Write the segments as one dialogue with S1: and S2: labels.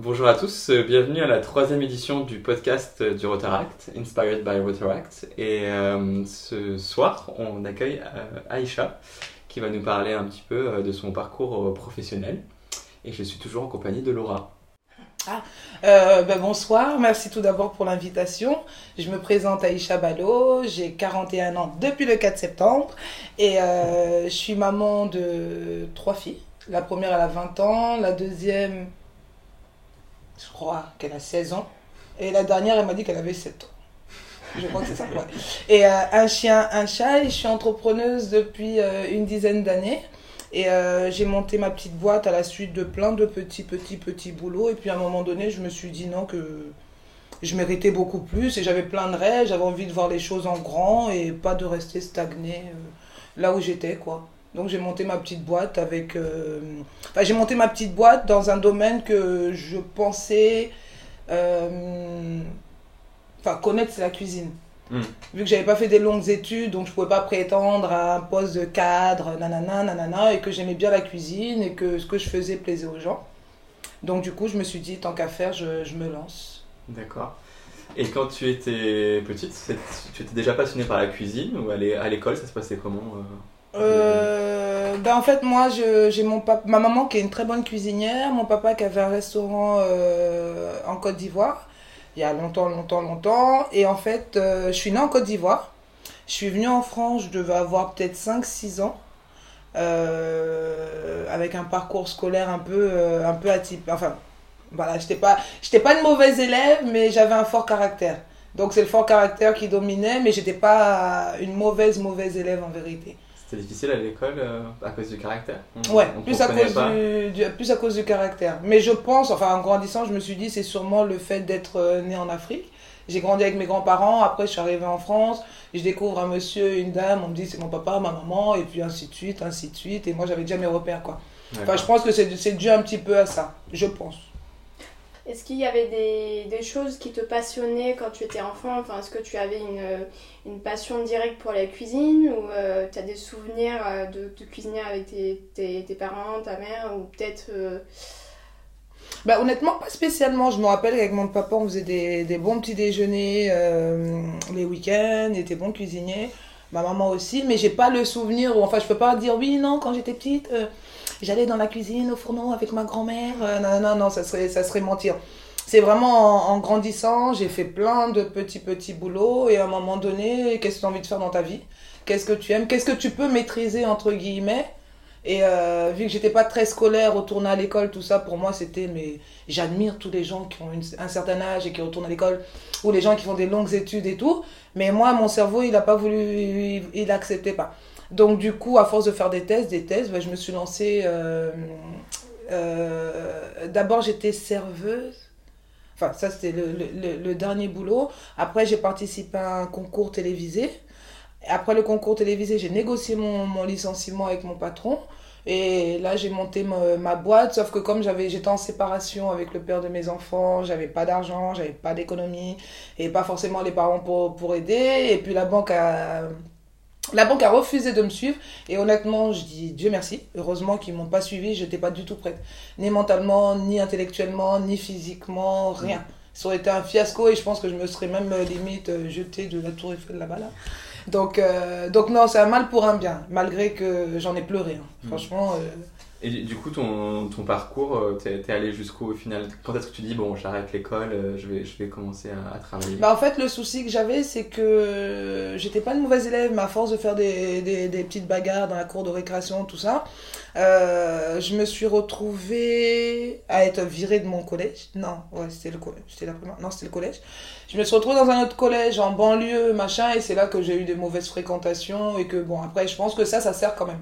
S1: Bonjour à tous, euh, bienvenue à la troisième édition du podcast euh, du Rotaract, Inspired by Rotaract. Et euh, ce soir, on accueille Aïcha qui va nous parler un petit peu de son parcours professionnel. Et je suis toujours en compagnie de Laura.
S2: Ah, ben bonsoir, merci tout d'abord pour l'invitation. Je me présente Aïcha Balo, j'ai 41 ans depuis le 4 septembre et je suis maman de trois filles. La première elle a 20 ans, la deuxième je crois qu'elle a 16 ans. Et la dernière, elle m'a dit qu'elle avait 7 ans. Je crois que c'est ça. Et euh, un chien, un chat. Et je suis entrepreneuse depuis euh, une dizaine d'années. Et euh, j'ai monté ma petite boîte à la suite de plein de petits, petits, petits boulots. Et puis à un moment donné, je me suis dit non, que je méritais beaucoup plus. Et j'avais plein de rêves. J'avais envie de voir les choses en grand et pas de rester stagné là où j'étais, quoi. Donc j'ai monté ma petite boîte avec... Euh, enfin j'ai monté ma petite boîte dans un domaine que je pensais... Euh, enfin connaître c'est la cuisine. Hmm. Vu que j'avais pas fait des longues études, donc je pouvais pas prétendre à un poste de cadre, nanana, nanana, et que j'aimais bien la cuisine et que ce que je faisais plaisait aux gens. Donc du coup je me suis dit tant qu'à faire je, je me lance.
S1: D'accord. Et quand tu étais petite, tu étais déjà passionnée par la cuisine ou à l'école ça se passait comment euh
S2: ben en fait, moi, j'ai mon papa, ma maman qui est une très bonne cuisinière, mon papa qui avait un restaurant euh, en Côte d'Ivoire, il y a longtemps, longtemps, longtemps. Et en fait, euh, je suis née en Côte d'Ivoire. Je suis venue en France, je devais avoir peut-être 5-6 ans, avec un parcours scolaire un peu, un peu atypique. Enfin, voilà, j'étais pas, pas une mauvaise élève, mais j'avais un fort caractère. Donc c'est le fort caractère qui dominait, mais j'étais pas une mauvaise, mauvaise élève en vérité.
S1: C'était difficile à l'école euh, à cause du caractère
S2: Ouais, plus, à cause du, plus à cause du caractère. Mais je pense, enfin en grandissant, je me suis dit c'est sûrement le fait d'être euh, né en Afrique. J'ai grandi avec mes grands-parents, après je suis arrivée en France, je découvre un monsieur, une dame, on me dit c'est mon papa, ma maman, et puis ainsi de suite, ainsi de suite. Et moi j'avais déjà mes repères quoi. Enfin je pense que c'est dû un petit peu à ça, je pense.
S3: Est-ce qu'il y avait des, choses qui te passionnaient quand tu étais enfant? Enfin, Est-ce que tu avais une, passion directe pour la cuisine? Ou euh, tu as des souvenirs euh, de, cuisiner avec tes, parents, ta mère? Ou peut-être... Euh,
S2: bah, honnêtement, pas spécialement. Je me rappelle qu'avec mon papa, on faisait des, bons petits déjeuners les week-ends, il était bon cuisinier. Ma maman aussi, mais j'ai pas le souvenir, ou enfin je peux pas dire oui, non, quand j'étais petite j'allais dans la cuisine, au fourneau avec ma grand-mère. Euh, non, non, non, ça serait, ça serait mentir. C'est vraiment en, grandissant, j'ai fait plein de petits, petits boulots. Et à un moment donné, qu'est-ce que tu as envie de faire dans ta vie? Qu'est-ce que tu aimes? Qu'est-ce que tu peux maîtriser, entre guillemets? Et euh, vu que j'étais pas très scolaire, retourner à l'école, tout ça, pour moi, c'était. Mais j'admire tous les gens qui ont un certain âge et qui retournent à l'école, ou les gens qui font des longues études et tout. Mais moi, mon cerveau, il n'a pas voulu. Il n'acceptait pas. Donc du coup, à force de faire des tests, des tests, je me suis lancée. Euh, euh, d'abord, j'étais serveuse. Enfin, ça, c'était le, dernier boulot. Après, j'ai participé à un concours télévisé. Après le concours télévisé, j'ai négocié mon, licenciement avec mon patron. Et là, j'ai monté ma, boîte, sauf que comme j'avais, j'étais en séparation avec le père de mes enfants, j'avais pas d'argent, j'avais pas d'économie, et pas forcément les parents pour, pour aider. Et puis la banque a, la banque a refusé de me suivre et honnêtement, je dis Dieu merci. Heureusement qu'ils m'ont pas suivi, j'étais pas du tout prête. Ni mentalement, ni intellectuellement, ni physiquement, rien. Ça aurait été un fiasco et je pense que je me serais même euh, limite euh, jetée de la tour Eiffel là-bas. Là. Donc, euh, donc non, c'est un mal pour un bien, malgré que j'en ai pleuré. Hein. Mm. Franchement.
S1: Et du coup, ton, ton parcours, euh, t'es es allé jusqu'au final Quand est-ce que tu dis, bon, j'arrête l'école, euh, je vais, je vais commencer à, travailler?
S2: Bah, En fait, le souci que j'avais, c'est que j'étais pas une mauvaise élève, mais à force de faire des, des, petites bagarres dans la cour de récréation, tout ça, euh, je me suis retrouvée à être virée de mon collège. Non, ouais, c'était le. C'était la première. Non, c'était le collège. Je me suis retrouvée dans un autre collège, en banlieue, machin, et c'est là que j'ai eu des mauvaises fréquentations, et que, bon, après, je pense que ça, ça sert quand même.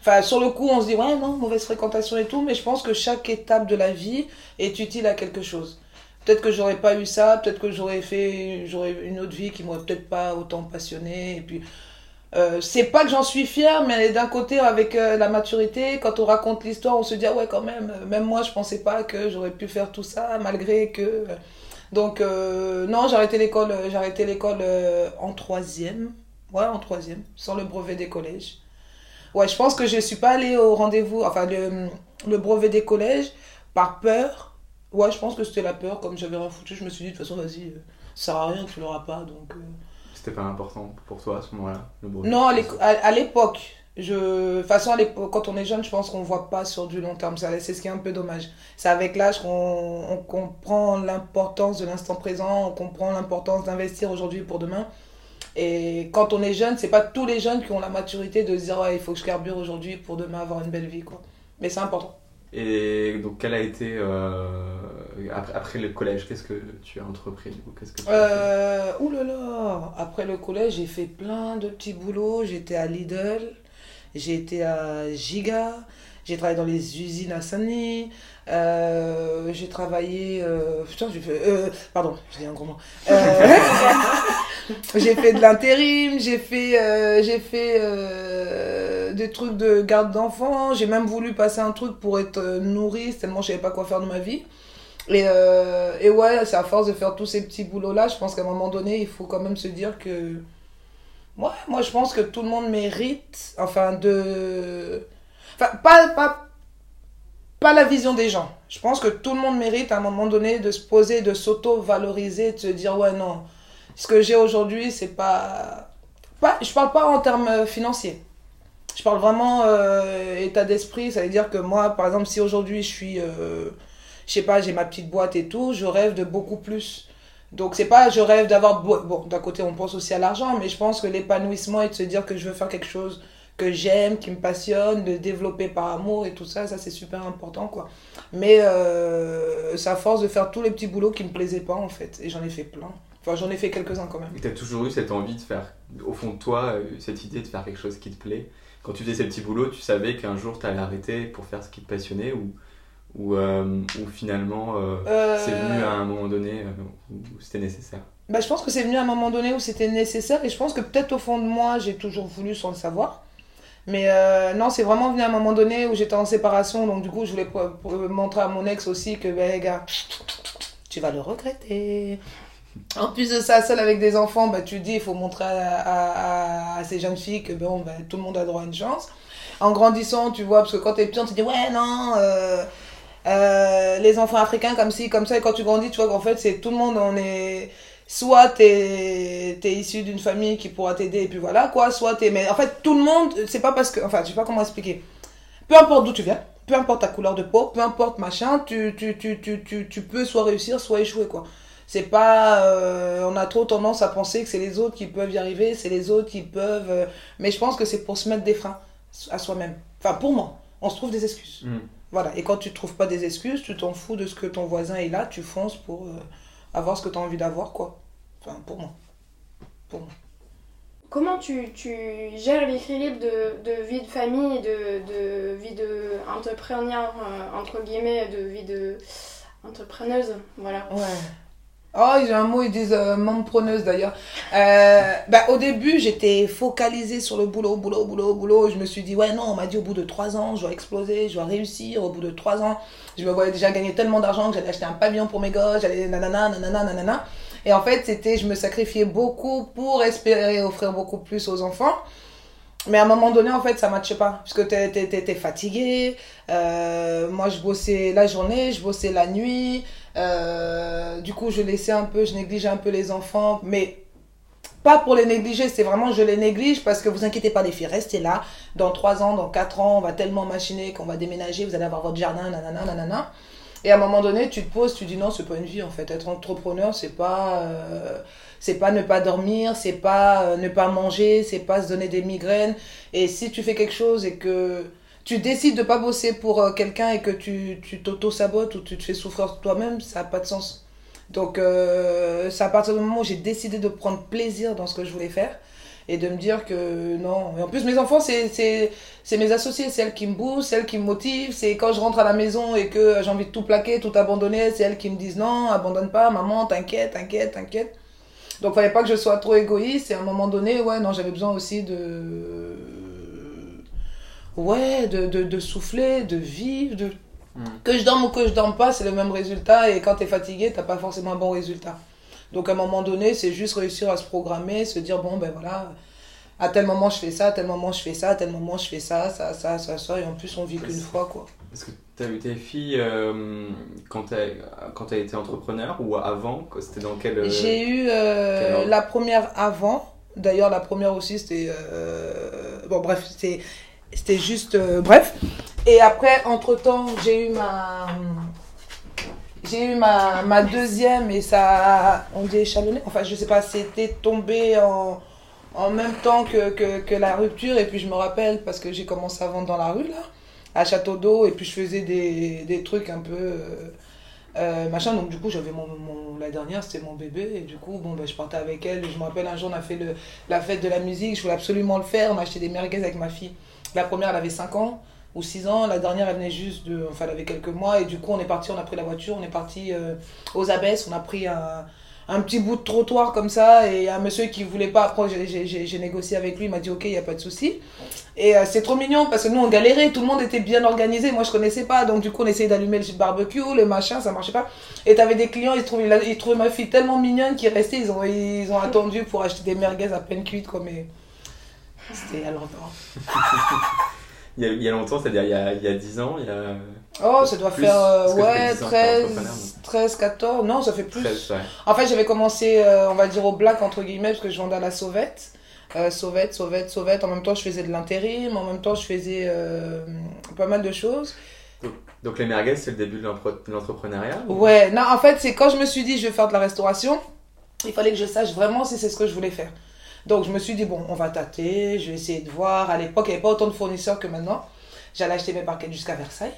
S2: Enfin, sur le coup, on se dit, ouais, non, mauvaise fréquentation et tout, mais je pense que chaque étape de la vie est utile à quelque chose. Peut-être que j'aurais pas eu ça, peut-être que j'aurais fait, j'aurais une autre vie qui m'aurait peut-être pas autant passionné. Et puis, euh, c'est pas que j'en suis fière, mais d'un côté, avec euh, la maturité, quand on raconte l'histoire, on se dit, ah ouais, quand même, même moi, je pensais pas que j'aurais pu faire tout ça, malgré que. Donc, non, j'ai arrêté l'école, j'ai arrêté l'école en troisième. Ouais, en troisième, sans le brevet des collèges. Ouais, je pense que je ne suis pas allée au rendez-vous, enfin, le, le, brevet des collèges, par peur Ouais, je pense que c'était la peur. Comme j'avais rien foutu, je me suis dit, de toute façon, vas-y, euh, ça sert à rien, tu l'auras pas. Donc, euh.
S1: C'était pas important pour toi à ce moment-là, le brevet
S2: Non, à l'époque. Je... De toute façon, quand on est jeune, je pense qu'on voit pas sur du long terme. C'est ce qui est un peu dommage. C'est avec l'âge qu'on on comprend l'importance de l'instant présent, on comprend l'importance d'investir aujourd'hui pour demain. Et quand on est jeune, c'est pas tous les jeunes qui ont la maturité de se dire ouais, il faut que je carbure aujourd'hui pour demain avoir une belle vie. Quoi. Mais c'est important.
S1: Et donc, quel a été, euh, après, après le collège, qu'est-ce que tu as entrepris du coup Qu'est-ce que tu as fait?
S2: Ouh là là, après le collège, j'ai fait plein de petits boulots. J'étais à Lidl, j'ai été à Giga, j'ai travaillé dans les usines à Saint-Denis, euh, j'ai travaillé. euh, putain, j'ai fait. euh, pardon, je dis un gros mot. J'ai fait de l'intérim, j'ai fait, j'ai fait des trucs de garde d'enfants, j'ai même voulu passer un truc pour être nourrice tellement je savais pas quoi faire de ma vie. Et, et ouais, c'est à force de faire tous ces petits boulots-là, je pense qu'à un moment donné, il faut quand même se dire que. Ouais, moi je pense que tout le monde mérite, enfin, de. Enfin, pas, pas, pas la vision des gens. Je pense que tout le monde mérite à un moment donné de se poser, de s'auto-valoriser, de se dire, ouais, non, ce que j'ai aujourd'hui, c'est pas. pas. Je parle pas en termes financiers. Je parle vraiment euh, état d'esprit, ça veut dire que moi, par exemple, si aujourd'hui je suis. euh, je sais pas, j'ai ma petite boîte et tout, je rêve de beaucoup plus. Donc c'est pas je rêve d'avoir bo- bon d'un côté on pense aussi à l'argent mais je pense que l'épanouissement et de se dire que je veux faire quelque chose que j'aime, qui me passionne, de développer par amour et tout ça, ça c'est super important quoi. Mais euh, à force de faire tous les petits boulots qui me plaisaient pas en fait et j'en ai fait plein. Enfin j'en ai fait quelques-uns quand même.
S1: Et t'as toujours eu cette envie de faire, au fond de toi, euh, cette idée de faire quelque chose qui te plaît? Quand tu faisais ces petits boulots, tu savais qu'un jour t'allais arrêter pour faire ce qui te passionnait ou, ou, euh, ou finalement euh,
S2: Euh,
S1: c'est venu à un moment donné où c'était nécessaire.
S2: Bah, je pense que c'est venu à un moment donné où c'était nécessaire et je pense que peut-être au fond de moi, j'ai toujours voulu sans le savoir. Mais euh, non, c'est vraiment venu à un moment donné où j'étais en séparation, donc du coup, je voulais montrer à mon ex aussi que, ben, gars, tu vas le regretter. En plus de ça, seule avec des enfants, bah, tu dis, il faut montrer à, à- à- à ces jeunes filles que bon, bah, tout le monde a droit à une chance. En grandissant, tu vois, parce que quand t'es petit, on te dit, ouais, non, euh, euh, les enfants africains comme ci, comme ça, et quand tu grandis, tu vois qu'en fait, c'est tout le monde, on est soit t'es es issu d'une famille qui pourra t'aider et puis voilà quoi soit t'es mais en fait tout le monde c'est pas parce que enfin je sais pas comment expliquer. Peu importe d'où tu viens peu importe ta couleur de peau peu importe machin tu tu tu tu tu, tu peux soit réussir soit échouer quoi. C'est pas euh, on a trop tendance à penser que c'est les autres qui peuvent y arriver c'est les autres qui peuvent euh, mais je pense que c'est pour se mettre des freins à soi-même. Enfin pour moi on se trouve des excuses.
S1: Mm.
S2: Voilà et quand tu trouves pas des excuses tu t'en fous de ce que ton voisin est là tu fonces pour euh, avoir ce que tu as envie d'avoir, quoi. Enfin, pour moi. Pour moi.
S3: Comment tu, tu gères l'équilibre de, de vie de famille de, de vie de entrepreneur, euh, entre guillemets, de vie de entrepreneuse? Voilà.
S2: Ouais. Oh, j'ai un mot, ils disent euh, mempreneuse d'ailleurs. Euh, bah, au début, j'étais focalisée sur le boulot, boulot, boulot, boulot. Je me suis dit, ouais, non, on m'a dit au bout de trois ans, je dois exploser, je dois réussir. Au bout de trois ans, je me voyais déjà gagner tellement d'argent que j'allais acheter un pavillon pour mes gosses, j'allais nanana, nanana, nanana. Et en fait, c'était, je me sacrifiais beaucoup pour espérer offrir beaucoup plus aux enfants. Mais à un moment donné, en fait, ça ne matche pas. Parce que t'es, t'es. Euh, moi, je bossais la journée, je bossais la nuit. Euh, du coup, je laissais un peu, je négligeais un peu les enfants. Mais pas pour les négliger, c'est vraiment je les néglige parce que vous inquiétez pas, les filles, restez là. Dans 3 ans, dans 4 ans, on va tellement machiner qu'on va déménager, vous allez avoir votre jardin, nanana, nanana. Et à un moment donné, tu te poses, tu dis non, c'est pas une vie en fait. Être entrepreneur, c'est pas, euh, c'est pas ne pas dormir, c'est pas euh, ne pas manger, c'est pas se donner des migraines. Et si tu fais quelque chose et que tu décides de pas bosser pour euh, quelqu'un et que tu t'auto-sabotes ou tu te fais souffrir toi-même, ça n'a pas de sens. Donc, euh, c'est à partir du moment où j'ai décidé de prendre plaisir dans ce que je voulais faire et de me dire que non. Et en plus, mes enfants, c'est mes associés, c'est elles qui me boostent, c'est elles qui me motivent. C'est quand je rentre à la maison et que j'ai envie de tout plaquer, tout abandonner, c'est elles qui me disent non, abandonne pas, maman, t'inquiète, t'inquiète, t'inquiète. Donc, fallait pas que je sois trop égoïste. Et à un moment donné, ouais, non, j'avais besoin aussi de. Ouais, de, de, de souffler, de vivre, de
S1: Mm.
S2: que je dorme ou que je dorme pas, c'est le même résultat. Et quand tu es fatigué, t'as pas forcément un bon résultat. Donc à un moment donné, c'est juste réussir à se programmer, se dire bon ben voilà, à tel moment je fais ça, à tel moment je fais ça, à tel moment je fais ça, ça, ça, ça, ça. Et en plus, on vit qu'une fois quoi.
S1: Parce que T'as eu tes filles euh, quand tu as été entrepreneur ou avant C'était dans quel. euh,
S2: J'ai eu euh,
S1: quel
S2: la première avant. D'ailleurs, la première aussi, c'était. euh, bon, bref, c'était c'était juste. euh, bref. Et après, entre-temps, j'ai eu ma. J'ai eu ma, ma deuxième et ça. On dit échelonné. Enfin, je sais pas, c'était tombé en, en même temps que, que, la rupture. Et puis, je me rappelle, parce que j'ai commencé à vendre dans la rue, là, à Château d'Eau. Et puis, je faisais des, des trucs un peu. euh, euh, machin, donc du coup j'avais mon, la dernière c'était mon bébé et du coup bon ben je partais avec elle, je me rappelle un jour on a fait le, la fête de la musique, je voulais absolument le faire, on des merguez avec ma fille. La première elle avait 5 ans ou 6 ans, la dernière elle venait juste de, enfin elle avait quelques mois. Et du coup on est parti, on a pris la voiture, on est parti euh, aux abesses, on a pris un, petit bout de trottoir comme ça. Et un monsieur qui voulait pas, après j'ai- négocié avec lui, il m'a dit ok il y a pas de souci. Et euh, c'est trop mignon parce que nous on galérait, tout le monde était bien organisé, moi je connaissais pas, donc du coup on essayait d'allumer le barbecue, le machin, ça marchait pas. Et t'avais des clients, ils trouvaient, la- ils trouvaient ma fille tellement mignonne qu'ils restaient, ils ont, ils ont attendu pour acheter des merguez à peine cuites quoi, mais c'était longtemps.
S1: Il y a, il y a longtemps, c'est-à-dire il y a, il y a 10 ans, il y a
S2: Oh, ça doit
S1: Plus,
S2: faire euh, ouais,
S1: ça fait 10 ans que t'es
S2: 13, 13, 14, non ça fait plus.
S1: 13, ouais.
S2: En fait, j'avais commencé, euh, on va dire, au black, entre guillemets, parce que je vendais à la sauvette. Euh, sauvette, sauvette, sauvette. En même temps, je faisais de l'intérim. En même temps, je faisais euh, pas mal de choses.
S1: Donc les merguez, c'est le début de l'entrepreneuriat ou-
S2: Ouais, non, en fait, c'est quand je me suis dit, je vais faire de la restauration, il fallait que je sache vraiment si c'est ce que je voulais faire. Donc, je me suis dit, bon, on va tâter, je vais essayer de voir. À l'époque, il n'y avait pas autant de fournisseurs que maintenant. J'allais acheter mes barquettes jusqu'à Versailles.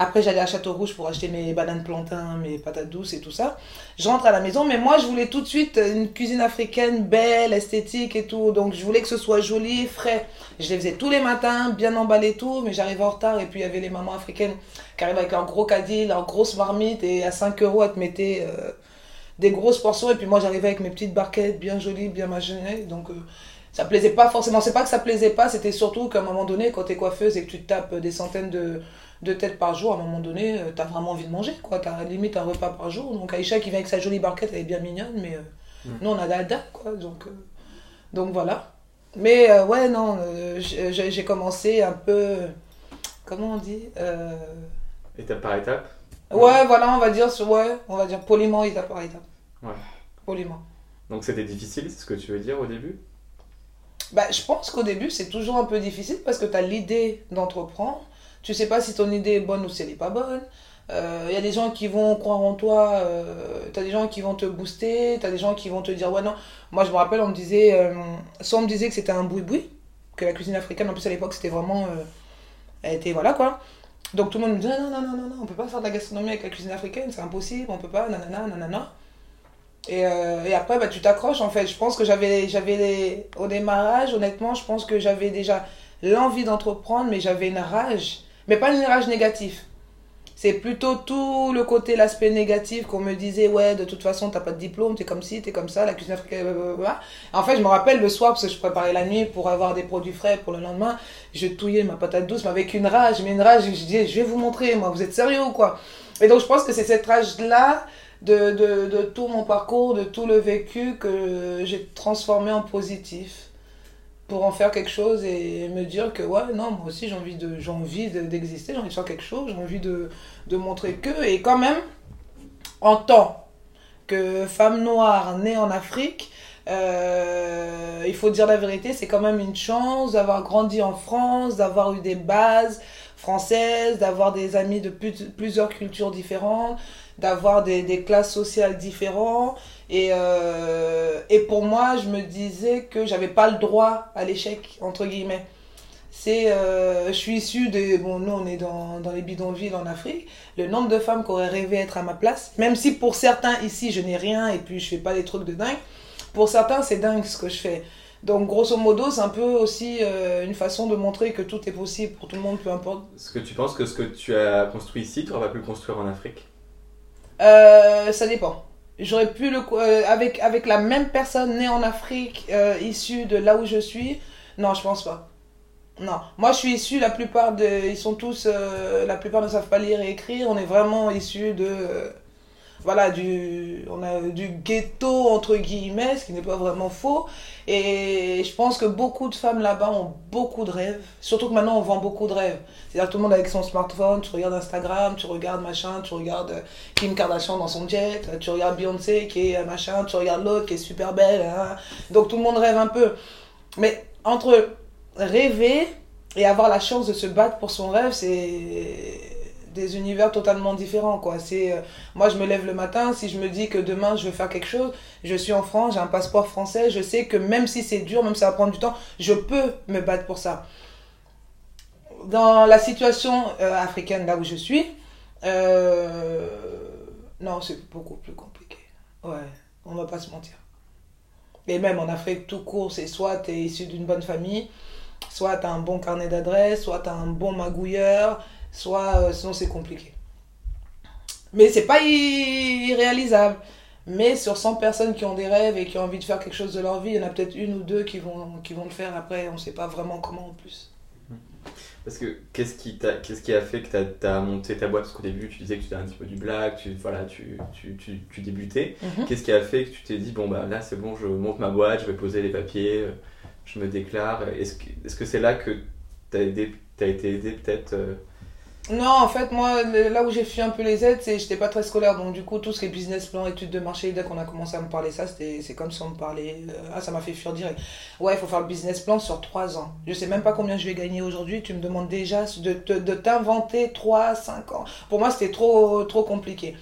S2: Après, j'allais à Château-Rouge pour acheter mes bananes plantains, mes patates douces et tout ça. Je rentre à la maison, mais moi, je voulais tout de suite une cuisine africaine belle, esthétique et tout. Donc, je voulais que ce soit joli, frais. Je les faisais tous les matins, bien emballé tout, mais j'arrivais en retard. Et puis, il y avait les mamans africaines qui arrivaient avec leur gros caddie, leur grosse marmite, et à 5 euros, elles te mettaient euh, des grosses portions. Et puis, moi, j'arrivais avec mes petites barquettes bien jolies, bien machinées. Donc, euh, ça plaisait pas forcément. C'est pas que ça plaisait pas, c'était surtout qu'à un moment donné, quand t'es coiffeuse et que tu te tapes des centaines de, de têtes par jour, à un moment donné, euh, t'as vraiment envie de manger, quoi. T'as limite un repas par jour. Donc, Aïcha qui vient avec sa jolie barquette, elle est bien mignonne, mais euh,
S1: Mm.
S2: nous, on a la dalle, quoi. Donc, euh, donc voilà. Mais euh, ouais, non, euh, j'ai commencé un peu. Comment on dit
S1: Étape par étape
S2: Ouais, voilà, on va dire, ouais, on va dire poliment, étape par étape.
S1: Ouais.
S2: Poliment.
S1: Donc c'était difficile, c'est ce que tu veux dire au début?
S2: Bah, je pense qu'au début, c'est toujours un peu difficile parce que tu as l'idée d'entreprendre. Tu sais pas si ton idée est bonne ou si elle n'est pas bonne. Il y a des gens qui vont croire en toi, tu as des gens qui vont te booster, tu as des gens qui vont te dire ouais non. Moi je me rappelle, on me disait, euh, soit on me disait que c'était un boui-boui, que la cuisine africaine en plus à l'époque c'était vraiment. euh, elle était voilà quoi. Donc tout le monde me disait non, non, non, non, non, on peut pas faire de la gastronomie avec la cuisine africaine, c'est impossible, on peut pas, nanana, nanana. Et, euh, et après, bah, tu t'accroches en fait. Je pense que j'avais, j'avais au démarrage, honnêtement, je pense que j'avais déjà l'envie d'entreprendre, mais j'avais une rage. Mais pas une rage négative. C'est plutôt tout le côté, l'aspect négatif qu'on me disait, ouais, de toute façon, t'as pas de diplôme, t'es comme ci, t'es comme ça, la cuisine africaine, blablabla. En fait, je me rappelle le soir, parce que je préparais la nuit pour avoir des produits frais pour le lendemain, je touillais ma patate douce, mais avec une rage, mais une rage, je disais, je vais vous montrer, moi, vous êtes sérieux ou quoi? Et donc, je pense que c'est cette rage-là, de, de, de tout mon parcours, de tout le vécu que j'ai transformé en positif pour en faire quelque chose et me dire que ouais non moi aussi j'ai envie de j'ai envie de- d'exister j'ai envie de faire quelque chose j'ai envie de, de montrer que. Et quand même en tant que femme noire née en Afrique euh, il faut dire la vérité c'est quand même une chance d'avoir grandi en France d'avoir eu des bases françaises d'avoir des amis de plus- plusieurs cultures différentes d'avoir des, des classes sociales différentes et, euh, et pour moi, je me disais que j'avais pas le droit à l'échec, entre guillemets. C'est, euh, je suis issue de, bon, nous on est dans, dans les bidonvilles en Afrique, le nombre de femmes qui auraient rêvé être à ma place, même si pour certains ici je n'ai rien et puis je fais pas des trucs de dingue, pour certains c'est dingue ce que je fais. Donc grosso modo, c'est un peu aussi euh, une façon de montrer que tout est possible pour tout le monde, peu importe.
S1: Est-ce que tu penses que ce que tu as construit ici, tu n'aurais pas pu construire en Afrique?
S2: Euh, ça dépend. J'aurais pu le euh, avec avec la même personne née en Afrique, euh, issue de là où je suis. Non, je pense pas. Non, moi je suis issue. La plupart de, ils sont tous, la plupart ne savent pas lire et écrire. On est vraiment issus de, voilà, du, on a du ghetto entre guillemets, ce qui n'est pas vraiment faux. Et je pense que beaucoup de femmes là-bas ont beaucoup de rêves. Surtout que maintenant on vend beaucoup de rêves. C'est-à-dire tout le monde avec son smartphone, tu regardes Instagram, tu regardes machin, tu regardes euh, Kim Kardashian dans son jet, tu regardes Beyoncé qui est euh, machin, tu regardes l'autre qui est super belle. Hein. Donc tout le monde rêve un peu. Mais entre rêver et avoir la chance de se battre pour son rêve, c'est des univers totalement différents quoi. C'est euh, moi je me lève le matin si je me dis que demain je veux faire quelque chose je suis en France j'ai un passeport français je sais que même si c'est dur même ça va prendre du temps je peux me battre pour ça. Dans la situation euh, africaine là où je suis euh, non c'est beaucoup plus compliqué. Ouais on va pas se mentir. Et même en Afrique tout court c'est soit tu es issu d'une bonne famille soit tu un bon carnet d'adresses soit tu un bon magouilleur soit euh, sinon c'est compliqué. Mais c'est pas irréalisable. Mais sur 100 personnes qui ont des rêves et qui ont envie de faire quelque chose de leur vie, il y en a peut-être une ou deux qui vont, qui vont le faire après. On ne sait pas vraiment comment en plus.
S1: Parce que qu'est-ce qui, qu'est-ce qui a fait que tu as, monté ta boîte? Parce qu'au début, tu disais que tu étais un petit peu du black, tu, voilà, tu, tu, tu, tu débutais. Mhm. Qu'est-ce qui a fait que tu t'es dit, bon, bah là, c'est bon, je monte ma boîte, je vais poser les papiers, je me déclare Est-ce que c'est -ce c'est là que tu as, as, été aidé peut-être euh,
S2: non, en fait, moi, là où j'ai fui un peu les aides, c'est j'étais pas très scolaire. Donc, du coup, tout ce qui est business plan, études de marché, dès qu'on a commencé à me parler ça, c'est comme si on me parlait. Euh, ah, ça m'a fait fuir direct. Ouais, il faut faire le business plan sur 3 ans. Je sais même pas combien je vais gagner aujourd'hui. Tu me demandes déjà de, de, t'inventer 3, 5 ans. Pour moi, c'était trop, trop compliqué.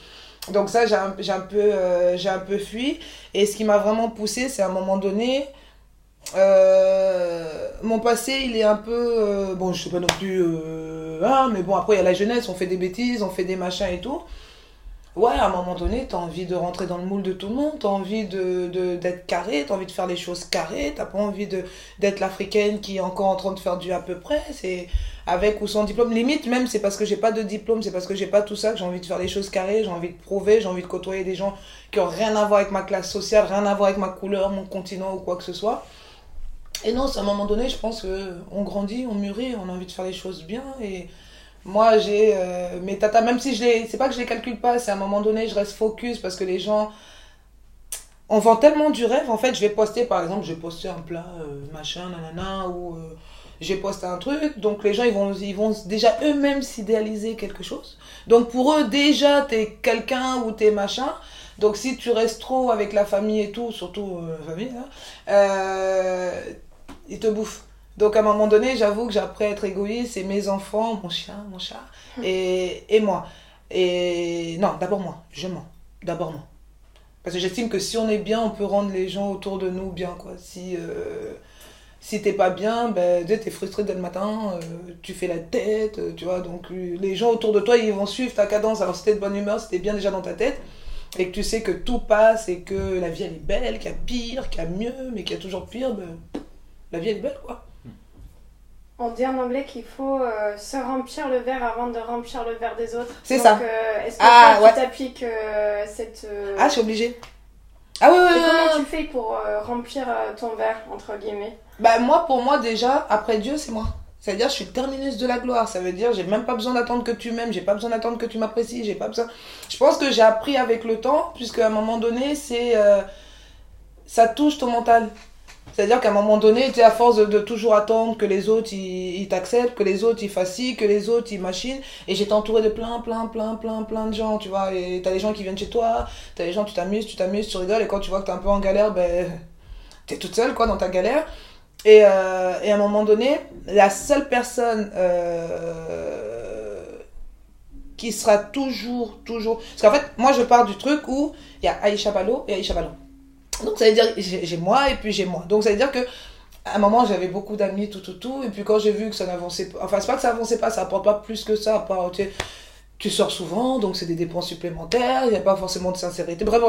S2: Donc, ça, j'ai un, un, peu, euh, j'ai un peu fui. Et ce qui m'a vraiment poussé, c'est à un moment donné. Euh, mon passé, il est un peu. bon, je sais pas non plus Hein, mais bon, après, il y a la jeunesse, on fait des bêtises, on fait des machins et tout. Ouais, à un moment donné, t'as envie de rentrer dans le moule de tout le monde, t'as envie de, d'être carré, t'as envie de faire les choses carrées, t'as pas envie de, d'être l'africaine qui est encore en train de faire du à peu près, c'est avec ou sans diplôme. Limite, même, c'est parce que j'ai pas de diplôme, c'est parce que j'ai pas tout ça que j'ai envie de faire les choses carrées, j'ai envie de prouver, j'ai envie de côtoyer des gens qui ont rien à voir avec ma classe sociale, rien à voir avec ma couleur, mon continent ou quoi que ce soit. Et non, c'est à un moment donné, je pense qu'on grandit, on mûrit, on a envie de faire les choses bien. Et moi, j'ai euh, mes tatas, même si je les. C'est pas que je les calcule pas, c'est à un moment donné, je reste focus parce que les gens. On vend tellement du rêve, en fait, je vais poster, par exemple, je vais poster un plat, euh, machin, nanana, ou euh, j'ai posté un truc. Donc les gens, ils vont, ils vont déjà eux-mêmes s'idéaliser quelque chose. Donc pour eux, déjà, t'es quelqu'un ou t'es machin. Donc si tu restes trop avec la famille et tout, surtout la famille, hein, ils te bouffent. Donc à un moment donné, j'avoue que j'ai appris à être égoïste, c'est mes enfants, mon chien, mon chat, hum. et, et moi. Et non, d'abord moi, je mens. D'abord moi. Parce que j'estime que si on est bien, on peut rendre les gens autour de nous bien, quoi. Si, euh, si t'es pas bien, ben, t'es frustré dès le matin, euh, tu fais la tête, euh, tu vois. Donc les gens autour de toi, ils vont suivre ta cadence. Alors si t'es de bonne humeur, si t'es bien déjà dans ta tête, et que tu sais que tout passe, et que la vie elle est belle, qu'il y a pire, qu'il y a mieux, mais qu'il y a toujours pire, ben, la vie elle est belle, quoi.
S3: On dit en anglais qu'il faut euh, se remplir le verre avant de remplir le verre des autres.
S2: C'est ça.
S3: Euh, est-ce que ah, tu t'appliques euh, cette.
S2: Ah, je suis obligée. Ah oui, oui,
S3: oui. Comment tu fais pour remplir ton verre, entre guillemets?
S2: Bah, moi, pour moi, déjà, après Dieu, c'est moi. C'est-à-dire, je suis terminus de la gloire. Ça veut dire, j'ai même pas besoin d'attendre que tu m'aimes, j'ai pas besoin d'attendre que tu m'apprécies, j'ai pas besoin. Je pense que j'ai appris avec le temps, puisque à un moment donné, c'est. ça touche ton mental. C'est-à-dire qu'à un moment donné, tu es à force de, toujours attendre que les autres ils, t'acceptent, que les autres ils fassent que les autres ils machinent. Et j'étais entourée de plein, plein, plein, plein, plein de gens, tu vois. Et t'as des gens qui viennent chez toi, t'as des gens, tu t'amuses, tu t'amuses, tu rigoles. Et quand tu vois que t'es un peu en galère, ben, t'es toute seule, quoi, dans ta galère. Et, euh, à un moment donné, la seule personne euh, qui sera toujours, toujours. Parce qu'en fait, moi je pars du truc où il y a Aïcha Balo et Aïcha Balo. Donc ça veut dire, j'ai moi et puis j'ai moi. Donc ça veut dire que à un moment j'avais beaucoup d'amis, tout, tout, tout. Et puis quand j'ai vu que ça n'avançait pas, enfin c'est pas que ça avançait pas, ça apporte pas plus que ça, à part, tu, tu sors souvent, donc c'est des dépenses supplémentaires, il n'y a pas forcément de sincérité. Bref,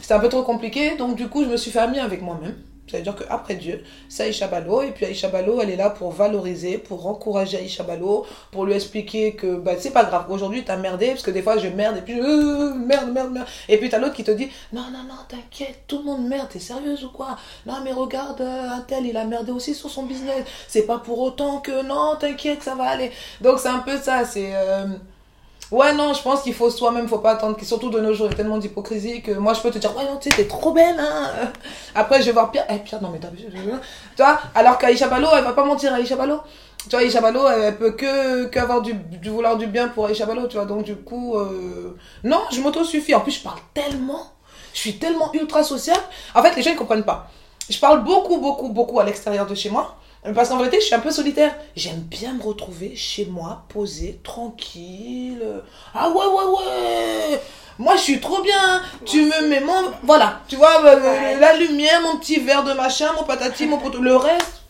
S2: c'était un peu trop compliqué, donc du coup je me suis fait amie avec moi-même. C'est-à-dire qu'après Dieu, c'est Aïcha Balo. Et puis Aïcha Balo, elle est là pour valoriser, pour encourager Aïcha Balo, pour lui expliquer que bah, c'est pas grave. Aujourd'hui, t'as merdé, parce que des fois, je merde, et puis euh, merde, merde, merde. Et puis t'as l'autre qui te dit Non, non, non, t'inquiète, tout le monde merde, t'es sérieuse ou quoi? Non, mais regarde, euh, un tel, il a merdé aussi sur son business. C'est pas pour autant que non, t'inquiète, ça va aller. Donc c'est un peu ça, c'est. Euh, Ouais, non, je pense qu'il faut soi-même, faut pas attendre. Surtout de nos jours, il y a tellement d'hypocrisie que moi, je peux te dire, ouais, non, tu sais, t'es trop belle, hein. Après, je vais voir Pierre. Eh, Pierre, non, mais t'as vu, tu vois. Alors qu'Aïcha Balo, elle va pas mentir, Aïcha Balo. Tu vois, Aïcha Balo, elle peut que, que avoir du, du vouloir du bien pour Aïcha Balo, tu vois. Donc, du coup, euh... non, je m'auto-suffis. En plus, je parle tellement. Je suis tellement ultra sociable. En fait, les gens, ils comprennent pas. Je parle beaucoup, beaucoup, beaucoup à l'extérieur de chez moi. Parce qu'en vérité, je suis un peu solitaire. J'aime bien me retrouver chez moi, posé, tranquille. Ah ouais, ouais, ouais. Moi, je suis trop bien. Tu me mets mon. Voilà. Tu vois, euh, la lumière, mon petit verre de machin, mon patati, mon poteau. Le reste.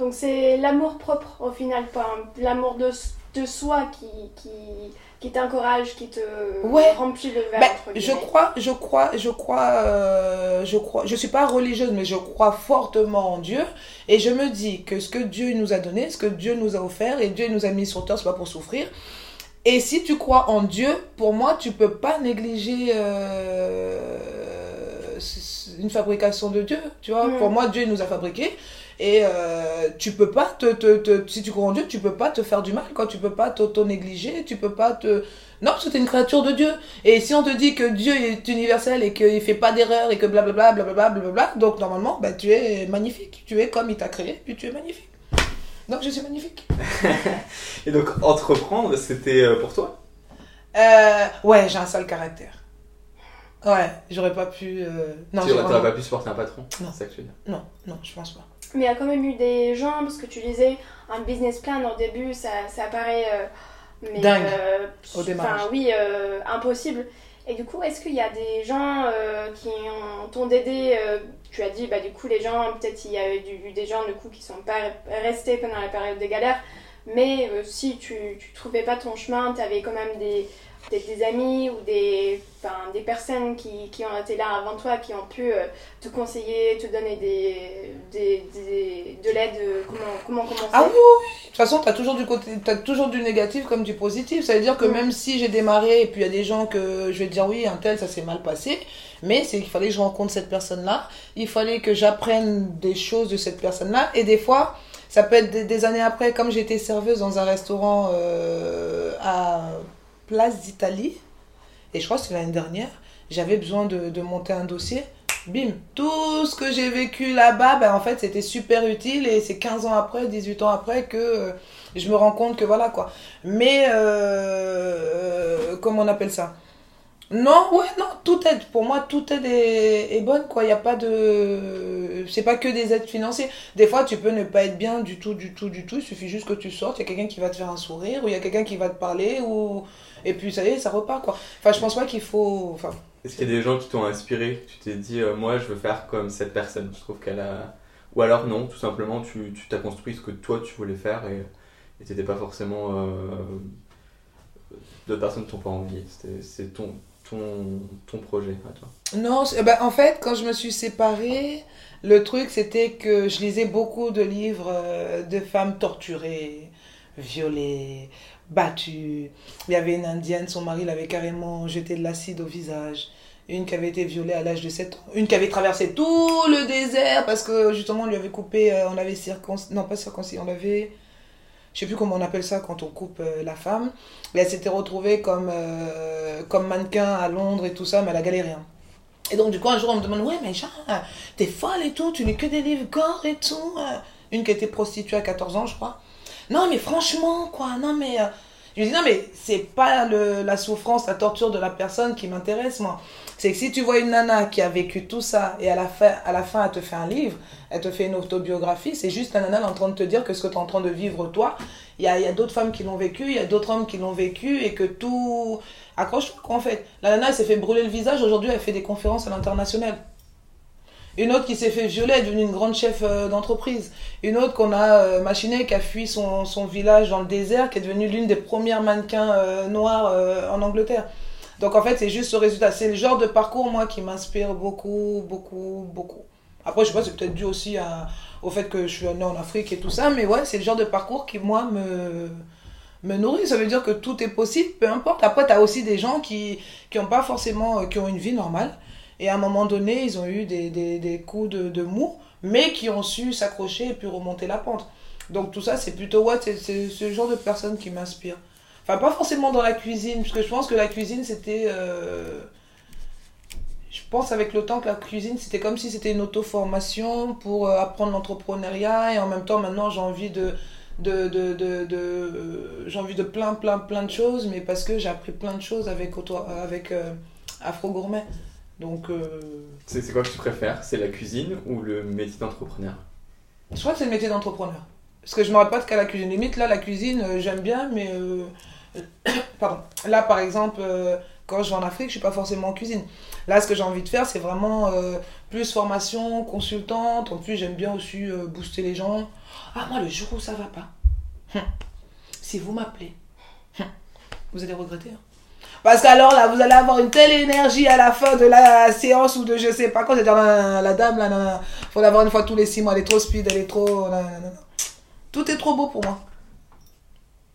S3: Donc, c'est l'amour propre, au final, pas l'amour de, de soi qui. qui qui t'encourage, qui te
S2: ouais.
S3: remplit le verre.
S2: Ben, je crois, je crois, je crois, euh, je crois, je suis pas religieuse, mais je crois fortement en Dieu. Et je me dis que ce que Dieu nous a donné, ce que Dieu nous a offert, et Dieu nous a mis sur terre, c'est pas pour souffrir. Et si tu crois en Dieu, pour moi, tu peux pas négliger euh, une fabrication de Dieu. Tu vois, mm. pour moi, Dieu nous a fabriqués. Et euh, tu peux pas te, te, te, Si tu crois en Dieu, tu peux pas te faire du mal, quoi. Tu peux pas t'auto-négliger, tu peux pas te. Non, parce que tu es une créature de Dieu. Et si on te dit que Dieu est universel et qu'il fait pas d'erreur et que blablabla, blablabla, blablabla, donc normalement, bah, tu es magnifique. Tu es comme il t'a créé, puis tu es magnifique. Donc je suis magnifique.
S1: et donc entreprendre, c'était euh, pour toi?
S2: Euh, Ouais, j'ai un sale caractère. Ouais, j'aurais pas pu. Euh...
S1: Non, tu n'aurais pas pu supporter un patron
S2: Non.
S1: C'est ça que tu veux dire
S2: Non, non, je pense pas.
S3: Mais il y a quand même eu des gens, parce que tu disais, un business plan au début, ça, ça paraît. Euh, mais,
S2: Dingue.
S3: Euh,
S2: au démarrage.
S3: Enfin, oui, euh, impossible. Et du coup, est-ce qu'il y a des gens euh, qui ont, t'ont aidé euh, Tu as dit, bah, du coup, les gens, peut-être il y a eu du- des gens du coup qui sont pas restés pendant la période des galères. Mais euh, si tu, tu trouvais pas ton chemin, tu avais quand même des, des, des amis ou des, enfin, des personnes qui, qui ont été là avant toi, qui ont pu euh, te conseiller, te donner des, des, des- de l'aide, euh, comment, comment commencer?
S2: Ah oui, oui, oui. De toute façon, tu as toujours du côté, t'as toujours du négatif comme du positif. Ça veut dire que
S3: Mm.
S2: même si j'ai démarré et puis il y a des gens que je vais dire oui, un tel, ça s'est mal passé, mais c'est qu'il fallait que je rencontre cette personne-là. Il fallait que j'apprenne des choses de cette personne-là. Et des fois, ça peut être des, des années après, comme j'étais serveuse dans un restaurant euh, à Place d'Italie, et je crois que c'était l'année dernière, j'avais besoin de, monter un dossier. Bim, tout ce que j'ai vécu là-bas, ben, en fait, c'était super utile et c'est 15 ans après, 18 ans après que euh, je me rends compte que voilà quoi. Mais, euh, comment on appelle ça? Non, ouais, non, toute aide, pour moi, toute aide est, est bonne quoi. Il n'y a pas de. C'est pas que des aides financières. Des fois, tu peux ne pas être bien du tout, du tout, du tout. Il suffit juste que tu sortes, il y a quelqu'un qui va te faire un sourire ou il y a quelqu'un qui va te parler ou. Et puis ça y est, ça repart quoi. Enfin, je pense pas qu'il faut. Enfin,
S1: Est-ce qu'il y a des gens qui t'ont inspiré? Tu t'es dit, euh, moi je veux faire comme cette personne. Je trouve qu'elle a. Ou alors non, tout simplement, tu tu t'as construit ce que toi tu voulais faire et t'étais pas forcément. Euh, D'autres personnes t'ont pas envie. C'est ton, ton, ton projet à toi.
S2: Non, ben, en fait, quand je me suis séparée, le truc c'était que je lisais beaucoup de livres euh, de femmes torturées, violées, battues. Il y avait une indienne, son mari l'avait carrément jeté de l'acide au visage. Une qui avait été violée à l'âge de 7 ans. Une qui avait traversé tout le désert parce que justement on lui avait coupé, euh, on avait circoncis, non pas circoncis, on l'avait, je sais plus comment on appelle ça quand on coupe euh, la femme. Mais elle s'était retrouvée comme, euh, comme mannequin à Londres et tout ça, mais elle a galéré. hein. Et donc, du coup, un jour, on me demande Ouais, mais Jean, t'es folle et tout, tu lis que des livres gore et tout. euh. Une qui était prostituée à 14 ans, je crois. Non, mais franchement, quoi, non, mais. euh, Je lui dis Non, mais c'est pas le, la souffrance, la torture de la personne qui m'intéresse, moi. C'est que si tu vois une nana qui a vécu tout ça et à la fin, elle te fait un livre, elle te fait une autobiographie, c'est juste la nana en train de te dire que ce que tu es en train de vivre toi, il y a, y a d'autres femmes qui l'ont vécu, il y a d'autres hommes qui l'ont vécu et que tout. Accroche-toi, en fait. La nana, elle s'est fait brûler le visage, aujourd'hui, elle fait des conférences à l'international. Une autre qui s'est fait violer, est devenue une grande chef euh, d'entreprise. Une autre qu'on a euh, machinée, qui a fui son, son village dans le désert, qui est devenue l'une des premières mannequins euh, noirs euh, en Angleterre. Donc en fait, c'est juste ce résultat. C'est le genre de parcours, moi, qui m'inspire beaucoup, beaucoup, beaucoup. Après, je sais pas, c'est peut-être dû aussi au fait que je suis né en Afrique et tout ça, mais ouais, c'est le genre de parcours qui, moi, me, me nourrit. Ça veut dire que tout est possible, peu importe. Après, tu as aussi des gens qui qui ont pas forcément, qui ont une vie normale. Et à un moment donné, ils ont eu des, des, des coups de, de mou, mais qui ont su s'accrocher et puis remonter la pente. Donc tout ça, c'est plutôt, ouais, c'est ce genre de personne qui m'inspire. Enfin, pas forcément dans la cuisine, parce que je pense que la cuisine, c'était. euh, Je pense avec le temps que la cuisine, c'était comme si c'était une auto-formation pour euh, apprendre l'entrepreneuriat. Et en même temps, maintenant, j'ai envie de. de, de, de, j'ai envie de plein, plein, plein de choses, mais parce que j'ai appris plein de choses avec, auto- avec euh, Afro Gourmet. Donc, euh,
S1: C'est quoi que tu préfères? C'est la cuisine ou le métier d'entrepreneur?
S2: Je crois que c'est le métier d'entrepreneur. Parce que je ne m'arrête pas de qu'à la cuisine. Limite, là, la cuisine, euh, j'aime bien, mais. euh, Pardon. Là, par exemple, quand je vais en Afrique, je suis pas forcément en cuisine. Là, ce que j'ai envie de faire, c'est vraiment euh, plus formation, consultante. En plus, j'aime bien aussi euh, booster les gens. Ah, moi, le jour où ça va pas, hum, si vous m'appelez, hum, vous allez regretter. hein. Parce qu'alors là, vous allez avoir une telle énergie à la fin de la séance ou de je sais pas quoi. C'est-à-dire, la, dame, là, nan, faut l'avoir une fois tous les six mois. Elle est trop speed, elle est trop. nan, nan, nan. Tout est trop beau pour moi.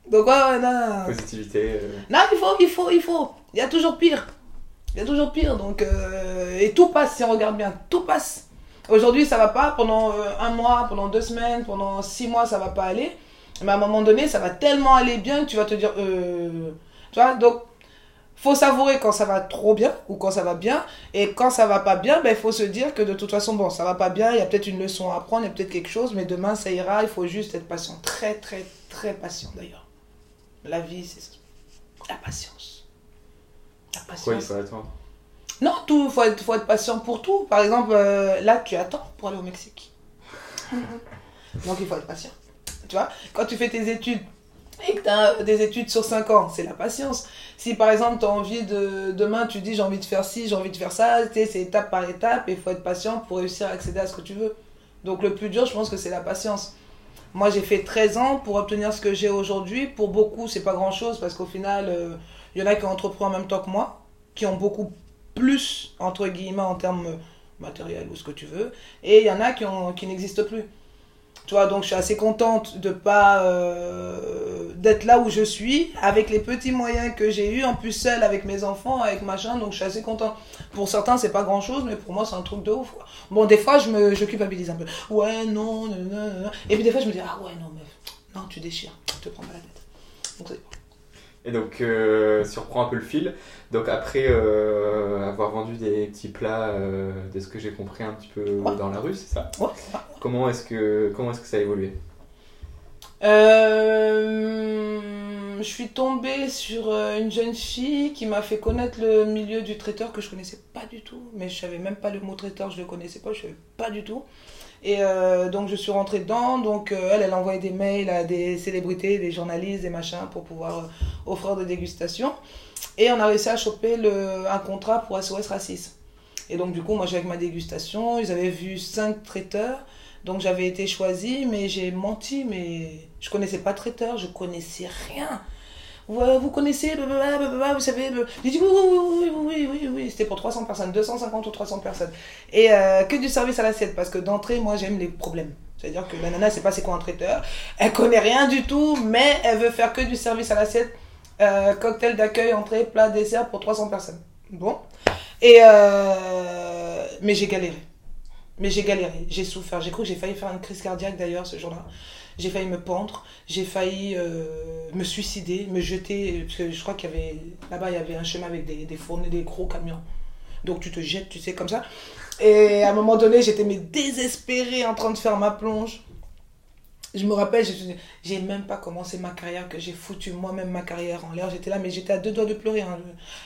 S2: Donc, ouais, non.
S1: Positivité. euh,
S2: Non, il faut, il faut, il faut. Il y a toujours pire. Il y a toujours pire. Donc, euh, et tout passe si on regarde bien. Tout passe. Aujourd'hui, ça va pas. Pendant euh, un mois, pendant deux semaines, pendant six mois, ça va pas aller. Mais à un moment donné, ça va tellement aller bien que tu vas te dire. Tu vois, donc, faut savourer quand ça va trop bien ou quand ça va bien. Et quand ça va pas bien, ben, il faut se dire que de toute façon, bon, ça va pas bien. Il y a peut-être une leçon à apprendre, il y a peut-être quelque chose. Mais demain, ça ira. Il faut juste être patient. Très, très, très patient d'ailleurs. La vie, c'est ça. La patience. La
S1: Pourquoi il
S2: patience.
S1: faut attendre?
S2: Non, tout, faut être, faut être patient pour tout. Par exemple, euh, là, tu attends pour aller au Mexique. Donc, il faut être patient. Tu vois, quand tu fais tes études et que tu as des études sur 5 ans, c'est la patience. Si par exemple, tu as envie de. Demain, tu dis j'ai envie de faire ci, j'ai envie de faire ça, c'est étape par étape et il faut être patient pour réussir à accéder à ce que tu veux. Donc, le plus dur, je pense que c'est la patience. Moi, j'ai fait 13 ans pour obtenir ce que j'ai aujourd'hui. Pour beaucoup, c'est pas grand chose parce qu'au final, euh, il y en a qui ont entrepris en même temps que moi, qui ont beaucoup plus, entre guillemets, en termes euh, matériels ou ce que tu veux. Et il y en a qui, qui n'existent plus. Tu vois, donc je suis assez contente de pas euh, d'être là où je suis, avec les petits moyens que j'ai eu, en plus seule avec mes enfants, avec machin, donc je suis assez contente. Pour certains, c'est pas grand chose, mais pour moi, c'est un truc de ouf. Bon, des fois, je me je culpabilise un peu. Ouais, non, non, non, non. Et puis des fois, je me dis, ah ouais, non, mais non, tu déchires, tu te prends pas la tête. Donc, c'est-
S1: Et donc, euh, si on reprend un peu le fil, donc après euh, avoir vendu des petits plats, euh, de ce que j'ai compris un petit peu
S2: Ouais.
S1: dans la rue, c'est ça?
S2: Ouais.
S1: Comment est-ce que, comment est-ce que ça a évolué?
S2: Euh, je suis tombée sur une jeune fille qui m'a fait connaître le milieu du traiteur que je connaissais pas du tout. Mais je savais même pas le mot traiteur, je le connaissais pas, je savais pas du tout. Et euh, donc je suis rentrée dedans. Donc euh, elle, elle envoyait des mails à des célébrités, des journalistes, des machins pour pouvoir euh, offrir des dégustations. Et on a réussi à choper le, un contrat pour SOS Racisme. Et donc du coup, moi j'ai avec ma dégustation, ils avaient vu cinq traiteurs. Donc j'avais été choisie, mais j'ai menti, mais je connaissais pas traiteur, je connaissais rien. Vous connaissez, vous savez. J'ai dit oui, oui, oui, oui, oui, oui, oui, oui. C'était pour 300 personnes, 250 ou 300 personnes. Et euh, que du service à l'assiette, parce que d'entrée, moi j'aime les problèmes. C'est-à-dire que la nana, c'est pas c'est quoi un traiteur. Elle connaît rien du tout, mais elle veut faire que du service à l'assiette. Euh, cocktail d'accueil, entrée, plat, dessert pour 300 personnes. Bon. Et euh, mais j'ai galéré. Mais j'ai galéré, j'ai souffert. J'ai cru que j'ai failli faire une crise cardiaque d'ailleurs ce jour-là. J'ai failli me pendre, j'ai failli euh, me suicider, me jeter. Parce que je crois qu'il y avait. Là-bas, il y avait un chemin avec des, des fournées, des gros camions. Donc tu te jettes, tu sais, comme ça. Et à un moment donné, j'étais mais désespérée en train de faire ma plonge. Je me rappelle, j'ai- même pas commencé ma carrière, que j'ai foutu moi-même ma carrière en l'air. J'étais là, mais j'étais à deux doigts de pleurer. hein.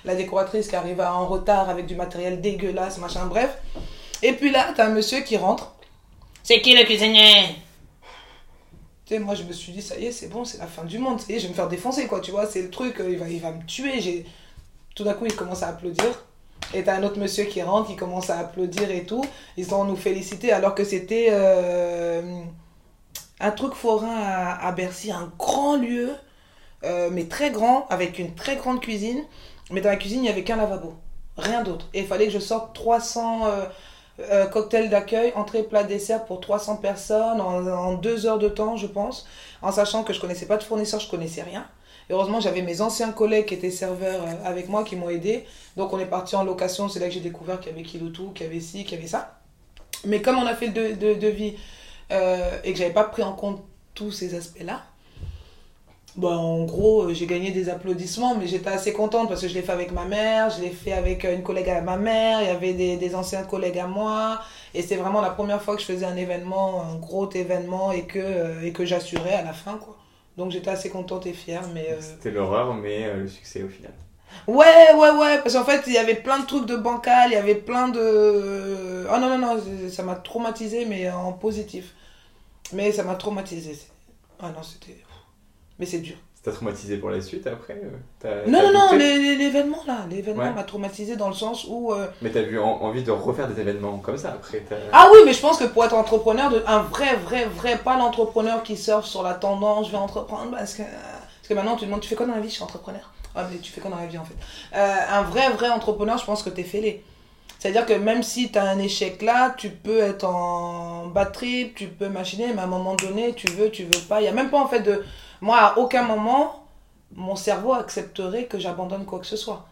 S2: La décoratrice qui arrivait en retard avec du matériel dégueulasse, machin, bref. Et puis là, t'as un monsieur qui rentre. C'est qui le cuisinier? Moi je me suis dit, ça y est, c'est bon, c'est la fin du monde. Ça je vais me faire défoncer, quoi. Tu vois, c'est le truc, euh, il va, il va me tuer. Tout d'un coup, il commence à applaudir. Et t'as un autre monsieur qui rentre, qui commence à applaudir et tout. Ils vont nous féliciter alors que c'était euh, un truc forain à, à Bercy, un grand lieu, euh, mais très grand, avec une très grande cuisine. Mais dans la cuisine, il n'y avait qu'un lavabo, rien d'autre. Et il fallait que je sorte 300 euh, euh, cocktails d'accueil, entrée, plat, dessert pour 300 personnes en, deux heures de temps, je pense, en sachant que je connaissais pas de fournisseur, je connaissais rien. Heureusement, j'avais mes anciens collègues qui étaient serveurs euh, avec moi qui m'ont aidé. Donc on est parti en location, c'est là que j'ai découvert qu'il y avait Kilotou, qu'il y avait ci, qu'il y avait ça. Mais comme on a fait le de- devis euh, et que j'avais pas pris en compte tous ces aspects-là, Bah, en gros, euh, j'ai gagné des applaudissements, mais j'étais assez contente parce que je l'ai fait avec ma mère, je l'ai fait avec euh, une collègue à ma mère, il y avait des, des anciens collègues à moi. Et c'est vraiment la première fois que je faisais un événement, un gros événement, et que, euh, et que j'assurais à la fin, quoi. Donc j'étais assez contente et fière, mais... euh,
S1: C'était l'horreur, mais euh, le succès au final.
S2: Ouais, ouais, ouais, parce qu'en fait, il y avait plein de trucs de bancal, il y avait plein de... Oh non, non, non, ça m'a traumatisé, mais en positif. Mais ça m'a traumatisé. Ah non, c'était... Mais c'est dur.
S1: Ça t'a traumatisé pour la suite après euh, T'as-
S2: Non,
S1: t'as
S2: non, non, l'événement là, l'événement
S1: Ouais.
S2: m'a traumatisé dans le sens où... euh,
S1: Mais t'as eu en- envie de refaire des événements comme ça après t'as-
S2: Ah oui, mais je pense que pour être entrepreneur, un vrai, vrai, vrai, pas l'entrepreneur qui surfe sur la tendance, je vais entreprendre parce que... Parce que maintenant, tu te demandes, tu fais quoi dans la vie Je suis entrepreneur? Ah, mais tu fais quoi dans la vie en fait? Euh, Un vrai, vrai entrepreneur, je pense que t'es fêlé. C'est-à-dire que même si tu as un échec là, tu peux être en batterie, tu peux machiner, mais à un moment donné, tu veux, tu veux pas. Il n'y a même pas en fait de. Moi, à aucun moment, mon cerveau accepterait que j'abandonne quoi que ce soit.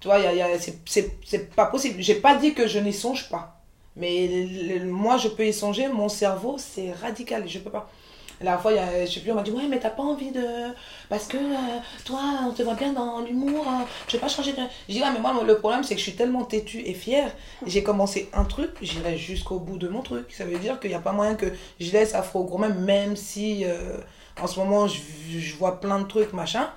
S2: Tu vois, y a, y a- c'est- pas possible. J'ai pas dit que je n'y songe pas. Mais moi, je peux y songer, mon cerveau, c'est radical, je peux pas. La fois, y a, je sais plus, on m'a dit Ouais, mais t'as pas envie de. Parce que euh, toi, on te voit bien dans l'humour, hein, je vais pas changer de. Je dis Ah, mais moi, le problème, c'est que je suis tellement têtue et fière. J'ai commencé un truc, j'irai jusqu'au bout de mon truc. Ça veut dire qu'il n'y a pas moyen que je laisse Afro Gourmet, même si euh, en ce moment, je, je vois plein de trucs, machin.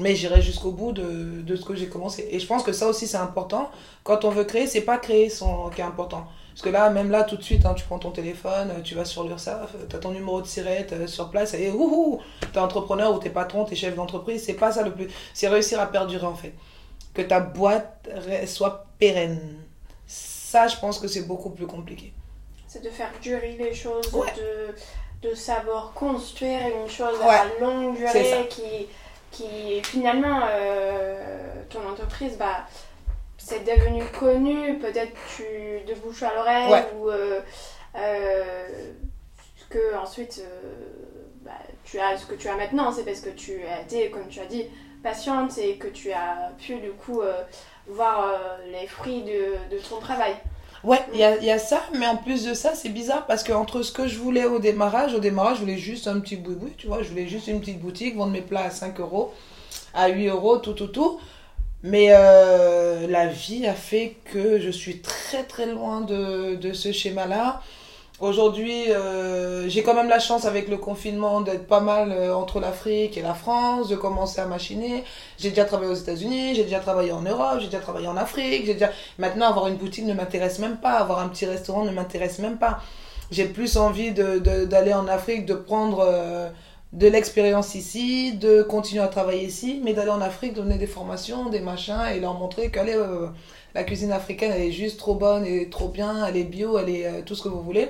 S2: Mais j'irai jusqu'au bout de, de ce que j'ai commencé. Et je pense que ça aussi, c'est important. Quand on veut créer, c'est pas créer son, qui est important. Parce que là, même là, tout de suite, hein, tu prends ton téléphone, euh, tu vas sur l'URSSAF, tu as ton numéro de sirette euh, sur place, et wouhou, t'es entrepreneur ou t'es patron, t'es chef d'entreprise. C'est pas ça le plus. C'est réussir à perdurer, en fait. Que ta boîte soit pérenne. Ça, je pense que c'est beaucoup plus compliqué.
S3: C'est de faire durer les choses,
S2: Ouais.
S3: de, de savoir construire une chose
S2: Ouais.
S3: à longue durée qui, qui finalement, euh, ton entreprise, bah, c'est devenu connu, peut-être tu de bouche à l'oreille
S2: Ouais.
S3: ou euh, euh, que ensuite bah, tu as ce que tu as maintenant, c'est parce que tu as été, comme tu as dit, patiente et que tu as pu du coup voir les fruits de, de ton travail.
S2: Ouais, il y a, ça, mais en plus de ça, c'est bizarre parce que entre ce que je voulais au démarrage, au démarrage, je voulais juste un petit boui-boui, tu vois, je voulais juste une petite boutique, vendre mes plats à 5 euros, à 8 euros, tout, tout, tout. Mais euh, la vie a fait que je suis très, très loin de, de ce schéma-là. Aujourd'hui, euh, j'ai quand même la chance avec le confinement d'être pas mal euh, entre l'Afrique et la France, de commencer à machiner. J'ai déjà travaillé aux États-Unis, j'ai déjà travaillé en Europe, j'ai déjà travaillé en Afrique, j'ai déjà Maintenant, avoir une boutique ne m'intéresse même pas. Avoir un petit restaurant ne m'intéresse même pas. J'ai plus envie de, de- d'aller en Afrique, de prendre euh, de l'expérience ici, de continuer à travailler ici, mais d'aller en Afrique, donner des formations, des machins et leur montrer que allez, euh, la cuisine africaine, elle est juste trop bonne et trop bien, elle est bio, elle est euh, tout ce que vous voulez.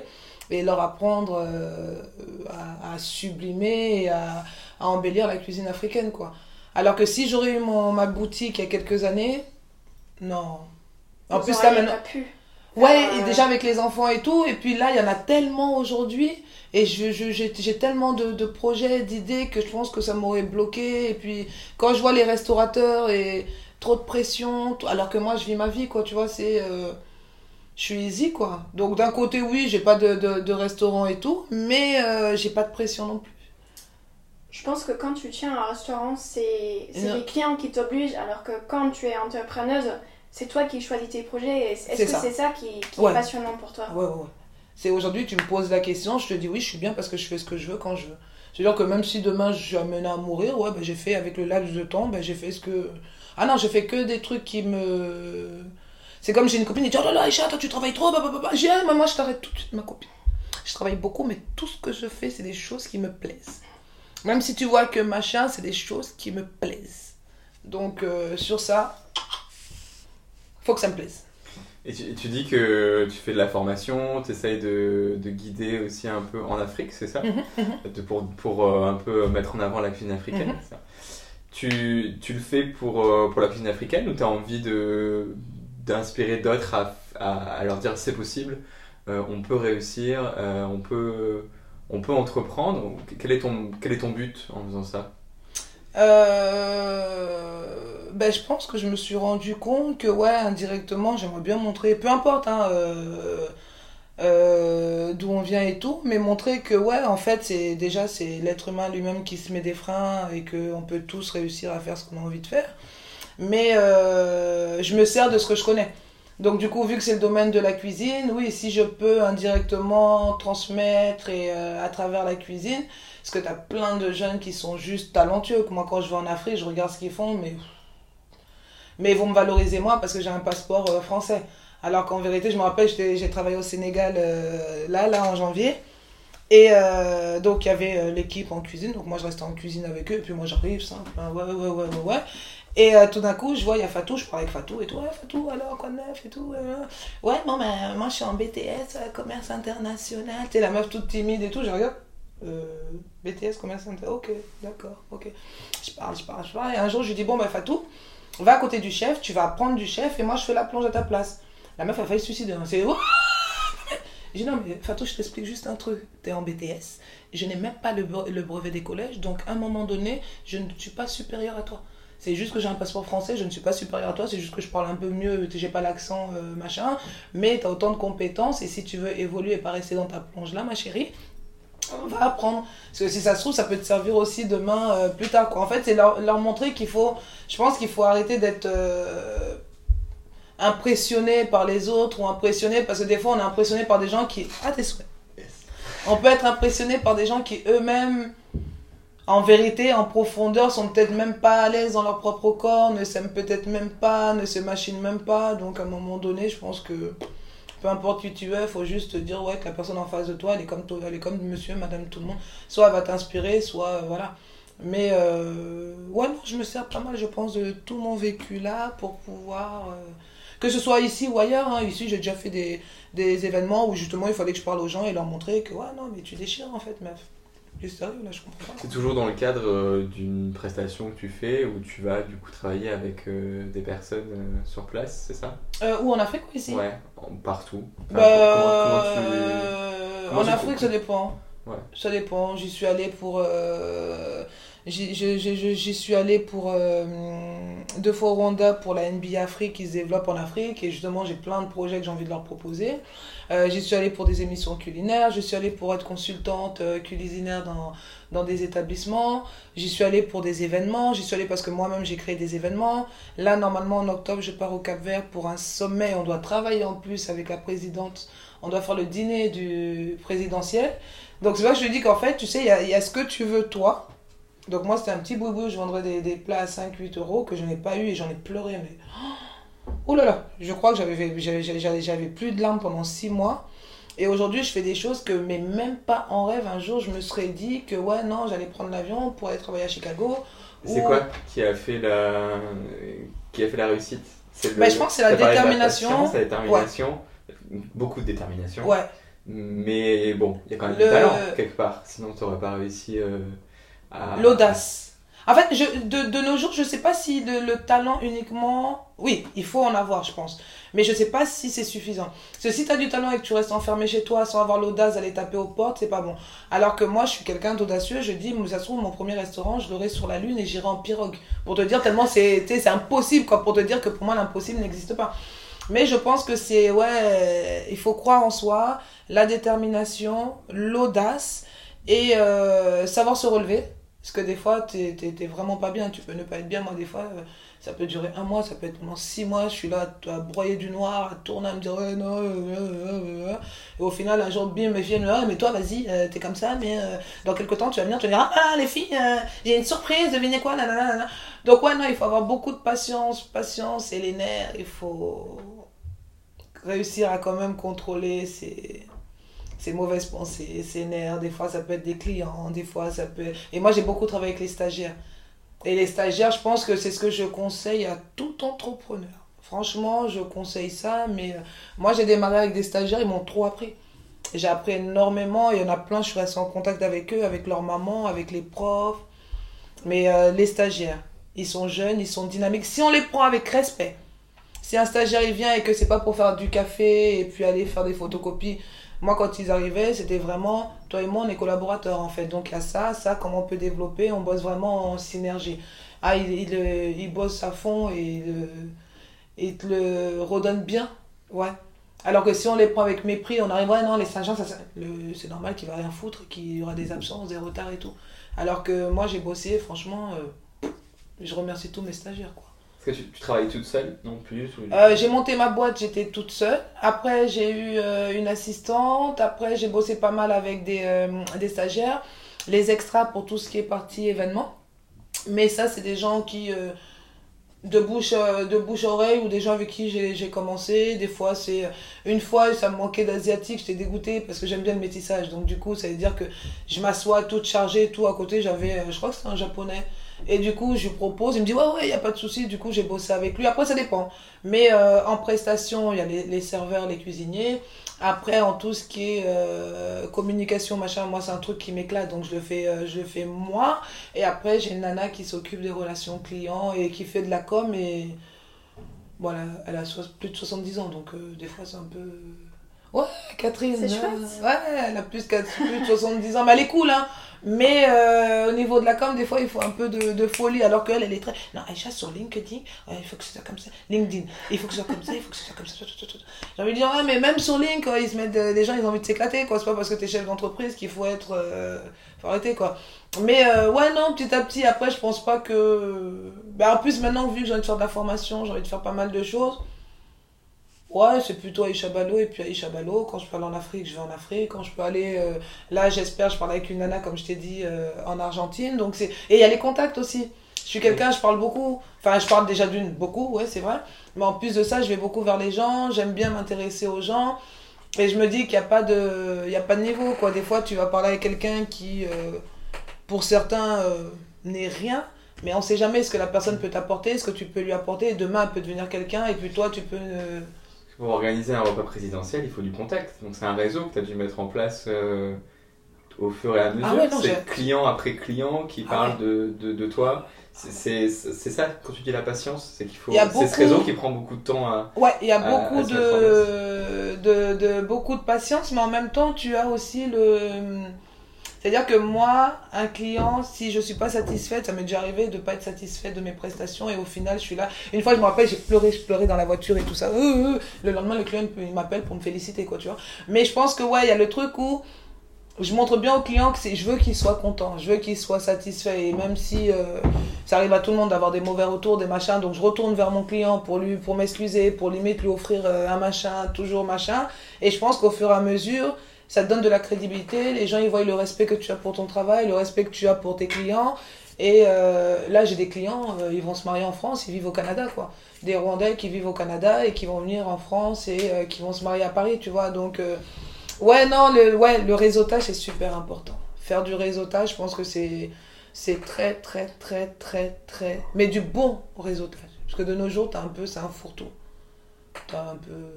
S2: Et leur apprendre euh, à, à sublimer et à, à embellir la cuisine africaine, quoi. Alors que si j'aurais eu mon, ma boutique il y a quelques années, non. En
S3: Vous
S2: plus, là, maintenant.
S3: pu.
S2: Ouais,
S3: Euh,
S2: et déjà avec les enfants et tout. Et puis là, il y en a tellement aujourd'hui. Et je, je- j'ai, j'ai tellement de, de projets, d'idées que je pense que ça m'aurait bloqué. Et puis quand je vois les restaurateurs et trop de pression, alors que moi, je vis ma vie, quoi. Tu vois, c'est. euh, je suis easy, quoi. Donc d'un côté, oui, j'ai pas de, de, de restaurant et tout. Mais euh, j'ai pas de pression non plus.
S3: Je pense que quand tu tiens un restaurant, c'est les clients qui t'obligent, alors que quand tu es entrepreneuse, c'est toi qui choisis tes projets. Est-ce que c'est ça qui, qui
S2: Ouais.
S3: est passionnant pour toi?
S2: Ouais, ouais. C'est aujourd'hui, tu me poses la question, je te dis oui, je suis bien parce que je fais ce que je veux quand je veux. C'est-à-dire que même si demain je suis amenée à mourir, ouais, ben, j'ai fait avec le laps de temps, ben, j'ai fait ce que. Ah non, j'ai fait que des trucs qui me. C'est comme j'ai une copine qui dit Oh là là, Aïcha, toi tu travailles trop, bah, bah, bah, bah. J'ai Ah, maman, je t'arrête tout de suite, ma copine. Je travaille beaucoup, mais tout ce que je fais, c'est des choses qui me plaisent. Même si tu vois que machin, c'est des choses qui me plaisent. Donc, euh, sur ça, faut que ça me plaise.
S1: Et tu, tu dis que tu fais de la formation, tu essayes de, de guider aussi un peu en Afrique, c'est ça?
S2: Mhm,
S1: De- Pour, pour euh, un peu mettre en avant la cuisine africaine,
S2: Mhm.
S1: ça? Tu, tu le fais pour, euh, pour la cuisine africaine ou tu as envie de, d'inspirer d'autres à, à, leur dire c'est possible, euh, on peut réussir, euh, on, peut, on peut entreprendre quel est, ton, quel est ton but en faisant ça?
S2: Ben, je pense que je me suis rendu compte que, ouais, indirectement, j'aimerais bien montrer, peu importe, hein, euh, d'où on vient et tout, mais montrer que ouais, en fait, c'est déjà c'est l'être humain lui-même qui se met des freins et que on peut tous réussir à faire ce qu'on a envie de faire. Mais euh, je me sers de ce que je connais. Donc du coup, vu que c'est le domaine de la cuisine, oui, si je peux indirectement transmettre et euh, à travers la cuisine, parce que tu as plein de jeunes qui sont juste talentueux. Moi, quand je vais en Afrique, je regarde ce qu'ils font, mais mais ils vont me valoriser moi parce que j'ai un passeport français. Alors qu'en vérité, je me rappelle, j'ai travaillé au Sénégal euh, là, là, en janvier. Et euh, donc, il y avait l'équipe en cuisine. Donc, moi, je restais en cuisine avec eux. Et puis, moi, j'arrive, simple. Hein, ouais, ouais, ouais, ouais, ouais. Et tout d'un coup, je vois, il y a Fatou, je parle avec Fatou et tout. Ouais, Fatou, alors, quoi de neuf et tout. ouais, bon, ben, moi, je suis en BTS, commerce international. Tu la meuf toute timide et tout. Je regarde. BTS, commerce international. Ok, d'accord, ok. Je parle, je parle, je parle. Et un jour, je lui dis, bon, ben, Fatou, va à côté du chef, tu vas apprendre du chef et moi je fais la plonge à ta place. La meuf a failli se suicider. Hein. C'est. J'ai dit non, mais Fatou, je t'explique juste un truc. Tu es en BTS, je n'ai même pas le, brevet des collèges, donc à un moment donné, je ne suis pas supérieur à toi. C'est juste que j'ai un passeport français, je ne suis pas supérieur à toi, c'est juste que je parle un peu mieux, j'ai pas l'accent, euh, machin, mais tu as autant de compétences et si tu veux évoluer et pas rester dans ta plonge là, ma chérie, on va apprendre. Parce que si ça se trouve, ça peut te servir aussi demain, euh, plus tard. Quoi. En fait, c'est leur, leur, montrer qu'il faut. Je pense qu'il faut arrêter d'être euh, impressionné par les autres ou impressionné. Parce que des fois, on est impressionné par des gens qui. Ah, tes souhaits. On peut être impressionné par des gens qui eux-mêmes, en vérité, en profondeur, sont peut-être même pas à l'aise dans leur propre corps, ne s'aiment peut-être même pas, ne se machinent même pas. Donc, à un moment donné, je pense que peu importe qui tu es, il faut juste te dire ouais, que la personne en face de toi, elle est comme, toi, elle est comme monsieur, madame, tout le monde. Soit elle va t'inspirer, soit euh, voilà. Mais euh, ouais, non, je me sers pas mal, je pense, de tout mon vécu là pour pouvoir. Euh, que ce soit ici ou ailleurs, hein. ici j'ai déjà fait des, des événements où justement il fallait que je parle aux gens et leur montrer que ouais, non, mais tu déchires en fait, meuf.
S1: C'est toujours dans le cadre euh, d'une prestation que tu fais où tu vas du coup travailler avec euh, des personnes euh, sur place, c'est ça?
S2: Ou en Afrique ou ici
S1: Ouais, partout.
S2: Bah, en Afrique, ça dépend. Ouais. Ça dépend. J'y suis allé pour. J'y suis allé pour deux fois au Rwanda pour la NBA Afrique qui se développe en Afrique et justement j'ai plein de projets que j'ai envie de leur proposer. Euh, j'y suis allée pour des émissions culinaires, je suis allée pour être consultante euh, culinaire dans, dans des établissements, j'y suis allée pour des événements, j'y suis allée parce que moi-même j'ai créé des événements. Là, normalement, en octobre, je pars au Cap Vert pour un sommet. On doit travailler en plus avec la présidente. On doit faire le dîner du présidentiel. Donc c'est là que je dis qu'en fait, tu sais, il y a, ce que tu veux toi. Donc moi, c'était un petit boubou, je vendrais des, des plats à 5-8 euros que je n'ai pas eu et j'en ai pleuré. Mais... Oh là là, je crois que j'avais plus de larmes pendant six mois. Et aujourd'hui, je fais des choses que, mais même pas en rêve, un jour, je me serais dit que, ouais, non, j'allais prendre l'avion pour aller travailler à Chicago.
S1: C'est quoi qui a fait la, qui a fait la réussite?
S2: Bah, Je pense que c'est la détermination.
S1: C'est la détermination. Beaucoup de détermination.
S2: Ouais.
S1: Mais bon, il y a quand même du talent quelque part. Sinon, tu n'aurais pas réussi euh, à.
S2: L'audace. En fait, je, de, de, nos jours, je ne sais pas si le, talent uniquement. Oui, il faut en avoir, je pense. Mais je ne sais pas si c'est suffisant. Parce que tu as du talent et que tu restes enfermé chez toi sans avoir l'audace d'aller taper aux portes, c'est pas bon. Alors que moi, je suis quelqu'un d'audacieux. Je dis, ça se trouve, mon premier restaurant, je l'aurai sur la Lune et j'irai en pirogue. Pour te dire, tellement c'est impossible, quoi. Pour te dire que pour moi, l'impossible n'existe pas. Mais je pense que c'est, ouais, il faut croire en soi, la détermination, l'audace et euh, savoir se relever parce que des fois, tu n'es vraiment pas bien, tu peux ne pas être bien. Moi, des fois, euh, ça peut durer un mois, ça peut être pendant six mois, je suis là à broyer du noir, à tourner, à me dire ouais, non, euh, euh, et au final, un jour, bim, filles me disent, mais toi, vas-y, t'es comme ça, mais dans quelques temps, tu vas venir, tu vas dire, ah, les filles, j'ai une surprise, devinez quoi, nanana. Donc, ouais, non, il faut avoir beaucoup de patience, patience et les nerfs, il faut réussir à quand même contrôler ses mauvaises pensées, ces nerfs. Des fois, ça peut être des clients, des fois, ça peut. Et moi, j'ai beaucoup travaillé avec les stagiaires. Et les stagiaires, je pense que c'est ce que je conseille à tout entrepreneur. Franchement, je conseille ça, mais euh, moi, j'ai démarré avec des stagiaires, ils m'ont trop appris. J'ai appris énormément, il y en a plein, je suis restée en contact avec eux, avec leur maman, avec les profs. Mais euh, les stagiaires, ils sont jeunes, ils sont dynamiques. Si on les prend avec respect, si un stagiaire il vient et que c'est pas pour faire du café et puis aller faire des photocopies, moi, quand ils arrivaient, c'était vraiment, toi et moi, on est collaborateurs en fait. Donc il y a ça, ça, comment on peut développer, on bosse vraiment en synergie. Ah, il, il, bosse à fond et il, il te le redonne bien. Ouais. Alors que si on les prend avec mépris, on arrive, ouais, non, les le- c'est normal qu'il va rien foutre, qu'il y aura des absences, des retards et tout. Alors que moi, j'ai bossé, franchement, euh, je remercie tous mes stagiaires, quoi.
S1: Est-ce que tu, tu travailles toute seule Non, plus.
S2: Euh, j'ai monté ma boîte, j'étais toute seule. Après, j'ai eu euh, une assistante. Après, j'ai bossé pas mal avec des, euh, des stagiaires. Les extras pour tout ce qui est partie événement. Mais ça, c'est des gens qui, de, bouche, de bouche à oreille, ou des gens avec qui j'ai commencé. Des fois, c'est. Une fois, ça me manquait d'asiatique, j'étais dégoûtée parce que j'aime bien le métissage. Donc, du coup, ça veut dire que je m'assois toute chargée, tout à côté. J'avais, je crois que c'était un japonais. Et du coup, je lui propose, il me dit ouais, ouais, il n'y a pas de souci. Du coup, j'ai bossé avec lui. Après, ça dépend. Mais euh, en prestation, il y a les, serveurs, les cuisiniers. Après, en tout ce qui est euh, communication, machin, moi, c'est un truc qui m'éclate, donc je le fais, euh, je le fais moi. Et après, j'ai une nana qui s'occupe des relations clients et qui fait de la com. Et voilà, elle a plus de 70 ans, donc des fois, c'est un peu. Ouais, Catherine.
S3: C'est
S2: euh,
S3: chouette.
S2: ouais, elle a plus, de- plus de 70 ans, mais elle est cool, hein. Mais euh, au niveau de la com, des fois, il faut un peu de, de folie, alors qu'elle, elle est très. Non, Aïcha, sur LinkedIn, ouais, il faut que ce soit comme ça. LinkedIn, il faut que ce soit comme ça, il faut que ce soit comme ça. J'ai envie de dire, ouais, mais même sur Link, quoi, ils se mettent, euh, les gens, ils ont envie de s'éclater, quoi. C'est pas parce que t'es chef d'entreprise qu'il faut être. euh, faut arrêter, quoi. Mais euh, ouais, non, petit à petit, après, je pense pas que. Ben, en plus, maintenant, vu que j'ai envie de faire de la formation, j'ai envie de faire pas mal de choses. Ouais, c'est plutôt Aïcha Balo et puis Aïcha Balo. Quand je peux aller en Afrique, je vais en Afrique. Quand je peux aller. euh, là, j'espère, je parle avec une nana, comme je t'ai dit, euh, en Argentine. Donc c'est Et il y a les contacts aussi. Je suis quelqu'un, je parle beaucoup. Enfin, je parle déjà d'une, beaucoup, ouais, c'est vrai. Mais en plus de ça, je vais beaucoup vers les gens. J'aime bien m'intéresser aux gens. Et je me dis qu'il n'y a, pas de... il y a pas de niveau, quoi. Des fois, tu vas parler avec quelqu'un qui, euh, pour certains, n'est rien. Mais on sait jamais ce que la personne peut t'apporter, ce que tu peux lui apporter. Demain, elle peut devenir quelqu'un. Et puis toi, tu peux.
S1: Pour organiser un repas présidentiel, il faut du contact. Donc c'est un réseau que tu as dû mettre en place euh, au fur et à mesure.
S2: Ah ouais, non,
S1: c'est client après client qui
S2: Ah
S1: parle de, de, de toi. C'est- ça, quand tu dis la patience, c'est qu'il faut.
S2: A
S1: C'est
S2: beaucoup-
S1: ce réseau qui prend beaucoup de temps à.
S2: Ouais, il y a beaucoup
S1: à se
S2: de, de, de, beaucoup de patience, mais en même temps, tu as aussi le. C'est-à-dire que moi, un client, si je suis pas satisfaite, ça m'est déjà arrivé de pas être satisfaite de mes prestations et au final, je suis là. Une fois, je me rappelle, j'ai pleuré, je pleurais dans la voiture et tout ça. Euh, euh. Le lendemain, le client il m'appelle pour me féliciter, quoi, tu vois. Mais je pense que, ouais, il y a le truc où je montre bien au client que je veux qu'il soit content, je veux qu'il soit satisfait. Et même si euh, ça arrive à tout le monde d'avoir des mauvais retours, des machins, donc je retourne vers mon client pour lui, pour m'excuser, pour limite lui offrir euh, un machin, toujours machin. Et je pense qu'au fur et à mesure, ça te donne de la crédibilité. Les gens, ils voient le respect que tu as pour ton travail, le respect que tu as pour tes clients. Et euh, là, j'ai des clients, euh, ils vont se marier en France, ils vivent au Canada, quoi. Des Rwandais qui vivent au Canada et qui vont venir en France et euh, qui vont se marier à Paris, tu vois. Donc, ouais, non, le, ouais, le réseautage, c'est super important. Faire du réseautage, je pense que c'est, c'est très, très, très, très, très. Mais du bon réseautage. Parce que de nos jours, t'as un peu, c'est un fourre-tout. T'as un peu.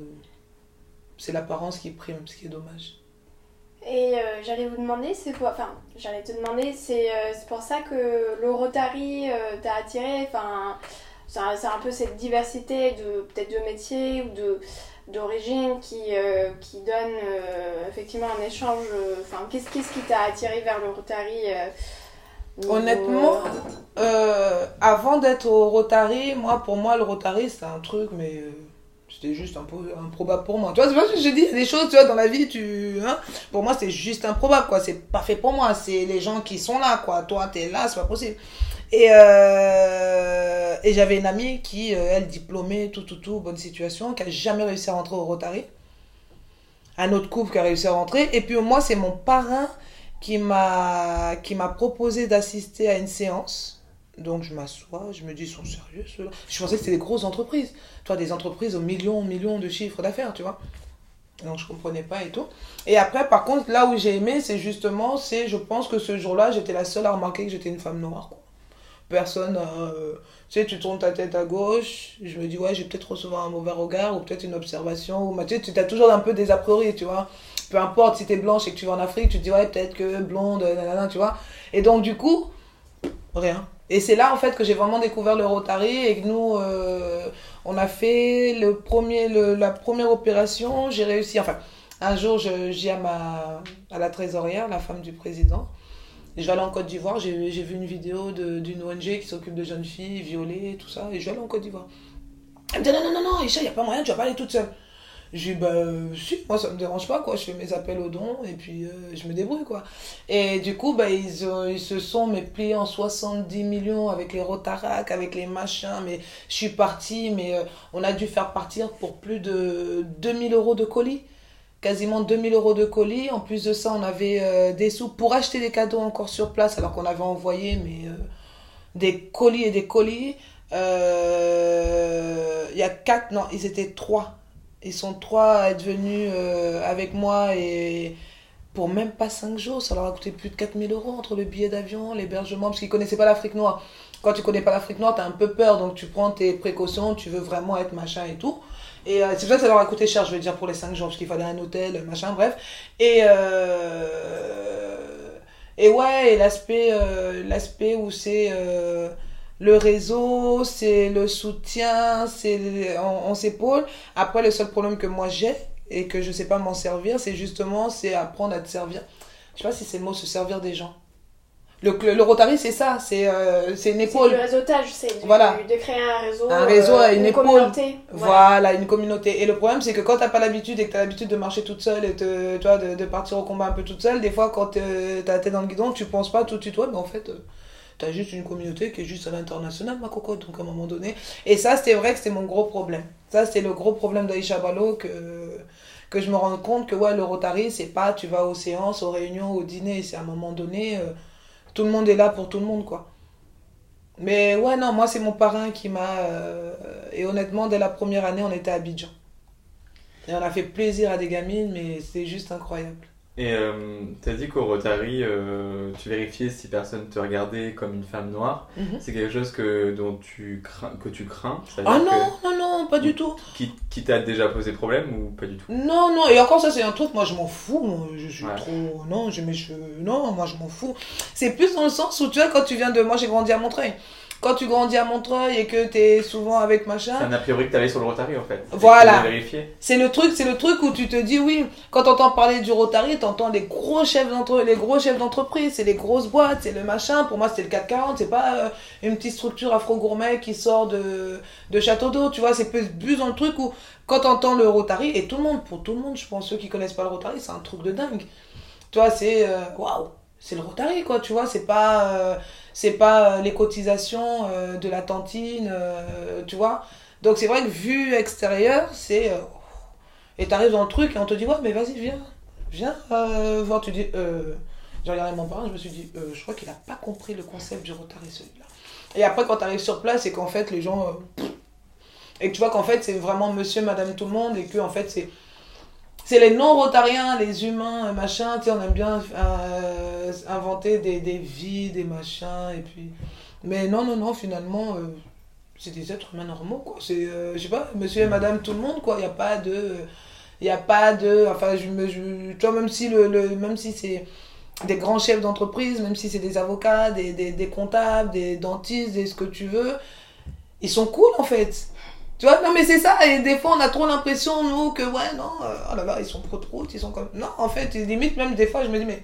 S2: C'est l'apparence qui prime, ce qui est dommage.
S3: Et euh, j'allais vous demander, c'est quoi Enfin, j'allais te demander, c'est euh, c'est pour ça que le Rotary euh, t'a attiré. Enfin, c'est un, c'est un peu cette diversité de peut-être de métiers ou de d'origine qui, euh, qui donne effectivement un échange. Enfin, qu'est-ce qu'est-ce qui t'a attiré vers le Rotary
S2: Honnêtement, avant d'être au Rotary, moi, pour moi, le Rotary, c'était un truc, mais c'était juste un peu improbable pour moi. Tu vois, c'est pas ce que j'ai des choses, tu vois, dans la vie, tu, hein, pour moi, c'est juste improbable, quoi. C'est pas fait pour moi. C'est les gens qui sont là, quoi. Toi, t'es là, c'est pas possible. Et, euh, et j'avais une amie qui, euh, elle, diplômée, tout, tout, tout, bonne situation, qui a jamais réussi à rentrer au Rotary. Un autre couple qui a réussi à rentrer. Et puis, moi, c'est mon parrain qui m'a qui m'a proposé d'assister à une séance. Donc je m'assois, je me dis, ils sont sérieux ceux-là? Je pensais que c'était des grosses entreprises. Toi, des entreprises aux millions, millions de chiffres d'affaires, tu vois? Donc je comprenais pas et tout. Et après, par contre, là où j'ai aimé, c'est justement, c'est, je pense que ce jour-là, j'étais la seule à remarquer que j'étais une femme noire. Quoi. Personne, euh, tu sais, tu tournes ta tête à gauche, je me dis, ouais, j'ai peut-être recevoir un mauvais regard ou peut-être une observation. Ou, tu sais, tu as toujours un peu des a priori, tu vois peu importe si t'es blanche et que tu vas en Afrique, tu te dis ouais peut-être que blonde, nanana, tu vois. Et donc du coup, rien. Et c'est là en fait que j'ai vraiment découvert le Rotary et que nous, euh, on a fait le premier, le, la première opération, j'ai réussi, enfin un jour j'ai à, ma, à la trésorière, la femme du président, et je vais aller en Côte d'Ivoire, j'ai vu une vidéo d'une ONG qui s'occupe de jeunes filles violées, tout ça, et je vais aller en Côte d'Ivoire. Elle me dit non, non, non, non, il n'y a pas moyen, tu vas pas aller toute seule. Dis, bah, si, moi, ça me dérange pas, quoi. Je fais mes appels aux dons et puis euh, je me débrouille, quoi. Et du coup, bah, ils, ils se sont mais, pliés en 70 millions avec les Rotarac, avec les machins. Mais je suis partie, mais euh, on a dû faire partir pour plus de 2000 euros de colis. Quasiment 2000 euros de colis. En plus de ça, on avait euh, des sous pour acheter des cadeaux encore sur place, alors qu'on avait envoyé, mais des colis et des colis. Il y a quatre, non, ils étaient trois. Ils sont trois à être venus euh, avec moi et pour même pas cinq jours, ça leur a coûté plus de 4000 euros entre le billet d'avion, l'hébergement, parce qu'ils connaissaient pas l'Afrique noire. Quand tu connais pas l'Afrique noire, t'as un peu peur, donc tu prends tes précautions, tu veux vraiment être machin et tout. Et euh, c'est pour ça que ça leur a coûté cher, je veux dire, pour les cinq jours, parce qu'il fallait un hôtel, machin, bref. Et, euh, et ouais, et l'aspect euh, l'aspect où c'est euh, le réseau, c'est le soutien, c'est on, on s'épaule. Après, le seul problème que moi j'ai et que je sais pas m'en servir, c'est justement c'est apprendre à te servir. Je sais pas si c'est le mot se servir des gens. Le, le, le Rotary, c'est ça, c'est euh, c'est une
S3: C'est
S2: épaule.
S3: du réseautage, c'est
S2: Voilà.
S3: de créer un réseau,
S2: Un réseau à une épaule.
S3: communauté. Voilà.
S2: Voilà, une communauté. Et le problème, c'est que quand t'as pas l'habitude et que t'as l'habitude de marcher toute seule et te, vois, de, de partir au combat un peu toute seule, des fois, quand euh, t'as la tête dans le guidon, tu penses pas tout de suite, ouais, mais en fait, euh, t'as juste une communauté qui est juste à l'international, ma cocotte, donc à un moment donné. Et ça, c'était vrai que c'était mon gros problème. Ça, c'était le gros problème d'Aïcha Balo que, que je me rends compte que, ouais, le Rotary, c'est pas tu vas aux séances, aux réunions, au dîner, c'est à un moment donné, euh, tout le monde est là pour tout le monde, quoi. Mais ouais, non, moi, c'est mon parrain qui m'a. euh, et honnêtement, dès la première année, on était à Abidjan. Et on a fait plaisir à des gamines, mais c'était juste incroyable.
S1: Et euh, t'as dit qu'au Rotary, euh, tu vérifiais si personne te regardait comme une femme noire.
S2: Mhm.
S1: C'est quelque chose que, dont tu crains, que tu crains
S2: Ah non, non, non, pas du tout.
S1: qui, qui t'a déjà posé problème ou pas du tout?
S2: Non, non, et encore ça, c'est un truc, moi, je m'en fous. Je suis
S1: Ouais.
S2: trop. Non, j'ai mes cheveux. Non, moi, je m'en fous. C'est plus dans le sens où, tu vois, quand tu viens de. Moi, j'ai grandi à Montreuil. Quand tu grandis à Montreuil et que t'es souvent avec machin.
S1: C'est un a priori que t'avais sur le Rotary en fait.
S2: Voilà. C'est le truc, c'est le truc où tu te dis oui. Quand t'entends parler du Rotary, t'entends les gros chefs d'entre, les gros chefs d'entreprise, c'est les grosses boîtes, c'est le machin. Pour moi, c'était le 440. C'est pas euh, une petite structure afro-gourmet qui sort de de Château d'eau. Tu vois, c'est plus plus dans le truc où quand t'entends le Rotary et tout le monde, pour tout le monde, je pense ceux qui connaissent pas le Rotary, c'est un truc de dingue. Tu vois, c'est euh, waouh, c'est le Rotary quoi. Tu vois, c'est pas euh, pas euh, les cotisations euh, de la tantine, tu vois. Donc c'est vrai que vu extérieur, c'est et t'arrives dans le truc et on te dit, ouais, mais vas-y, viens, viens voir. Tu dis, j'ai regardé mon parrain, je me suis dit, je crois qu'il a pas compris le concept du Rotary celui-là. Et après, quand t'arrives sur place, c'est qu'en fait, les gens. et que tu vois qu'en fait, c'est vraiment monsieur, madame, tout le monde, et que en fait, c'est. C'est les non-rotariens, les humains, machin, tu on aime bien euh, inventer des, des vies, des machins, et puis. Mais non, non, non, finalement, euh, c'est des êtres humains normaux, quoi. C'est, euh, je sais pas, monsieur et madame, tout le monde, quoi. Il n'y a pas de. Il n'y a pas de. Enfin, je. Je, même si, le, même si c'est des grands chefs d'entreprise, même si c'est des avocats, des, des, des comptables, des dentistes, des ce que tu veux, ils sont cool, en fait. Tu vois, non mais c'est ça, et des fois on a trop l'impression, nous, que ouais, non, euh, oh là là, ils sont pro ils sont comme... Non, en fait, limite, même des fois, je me dis, mais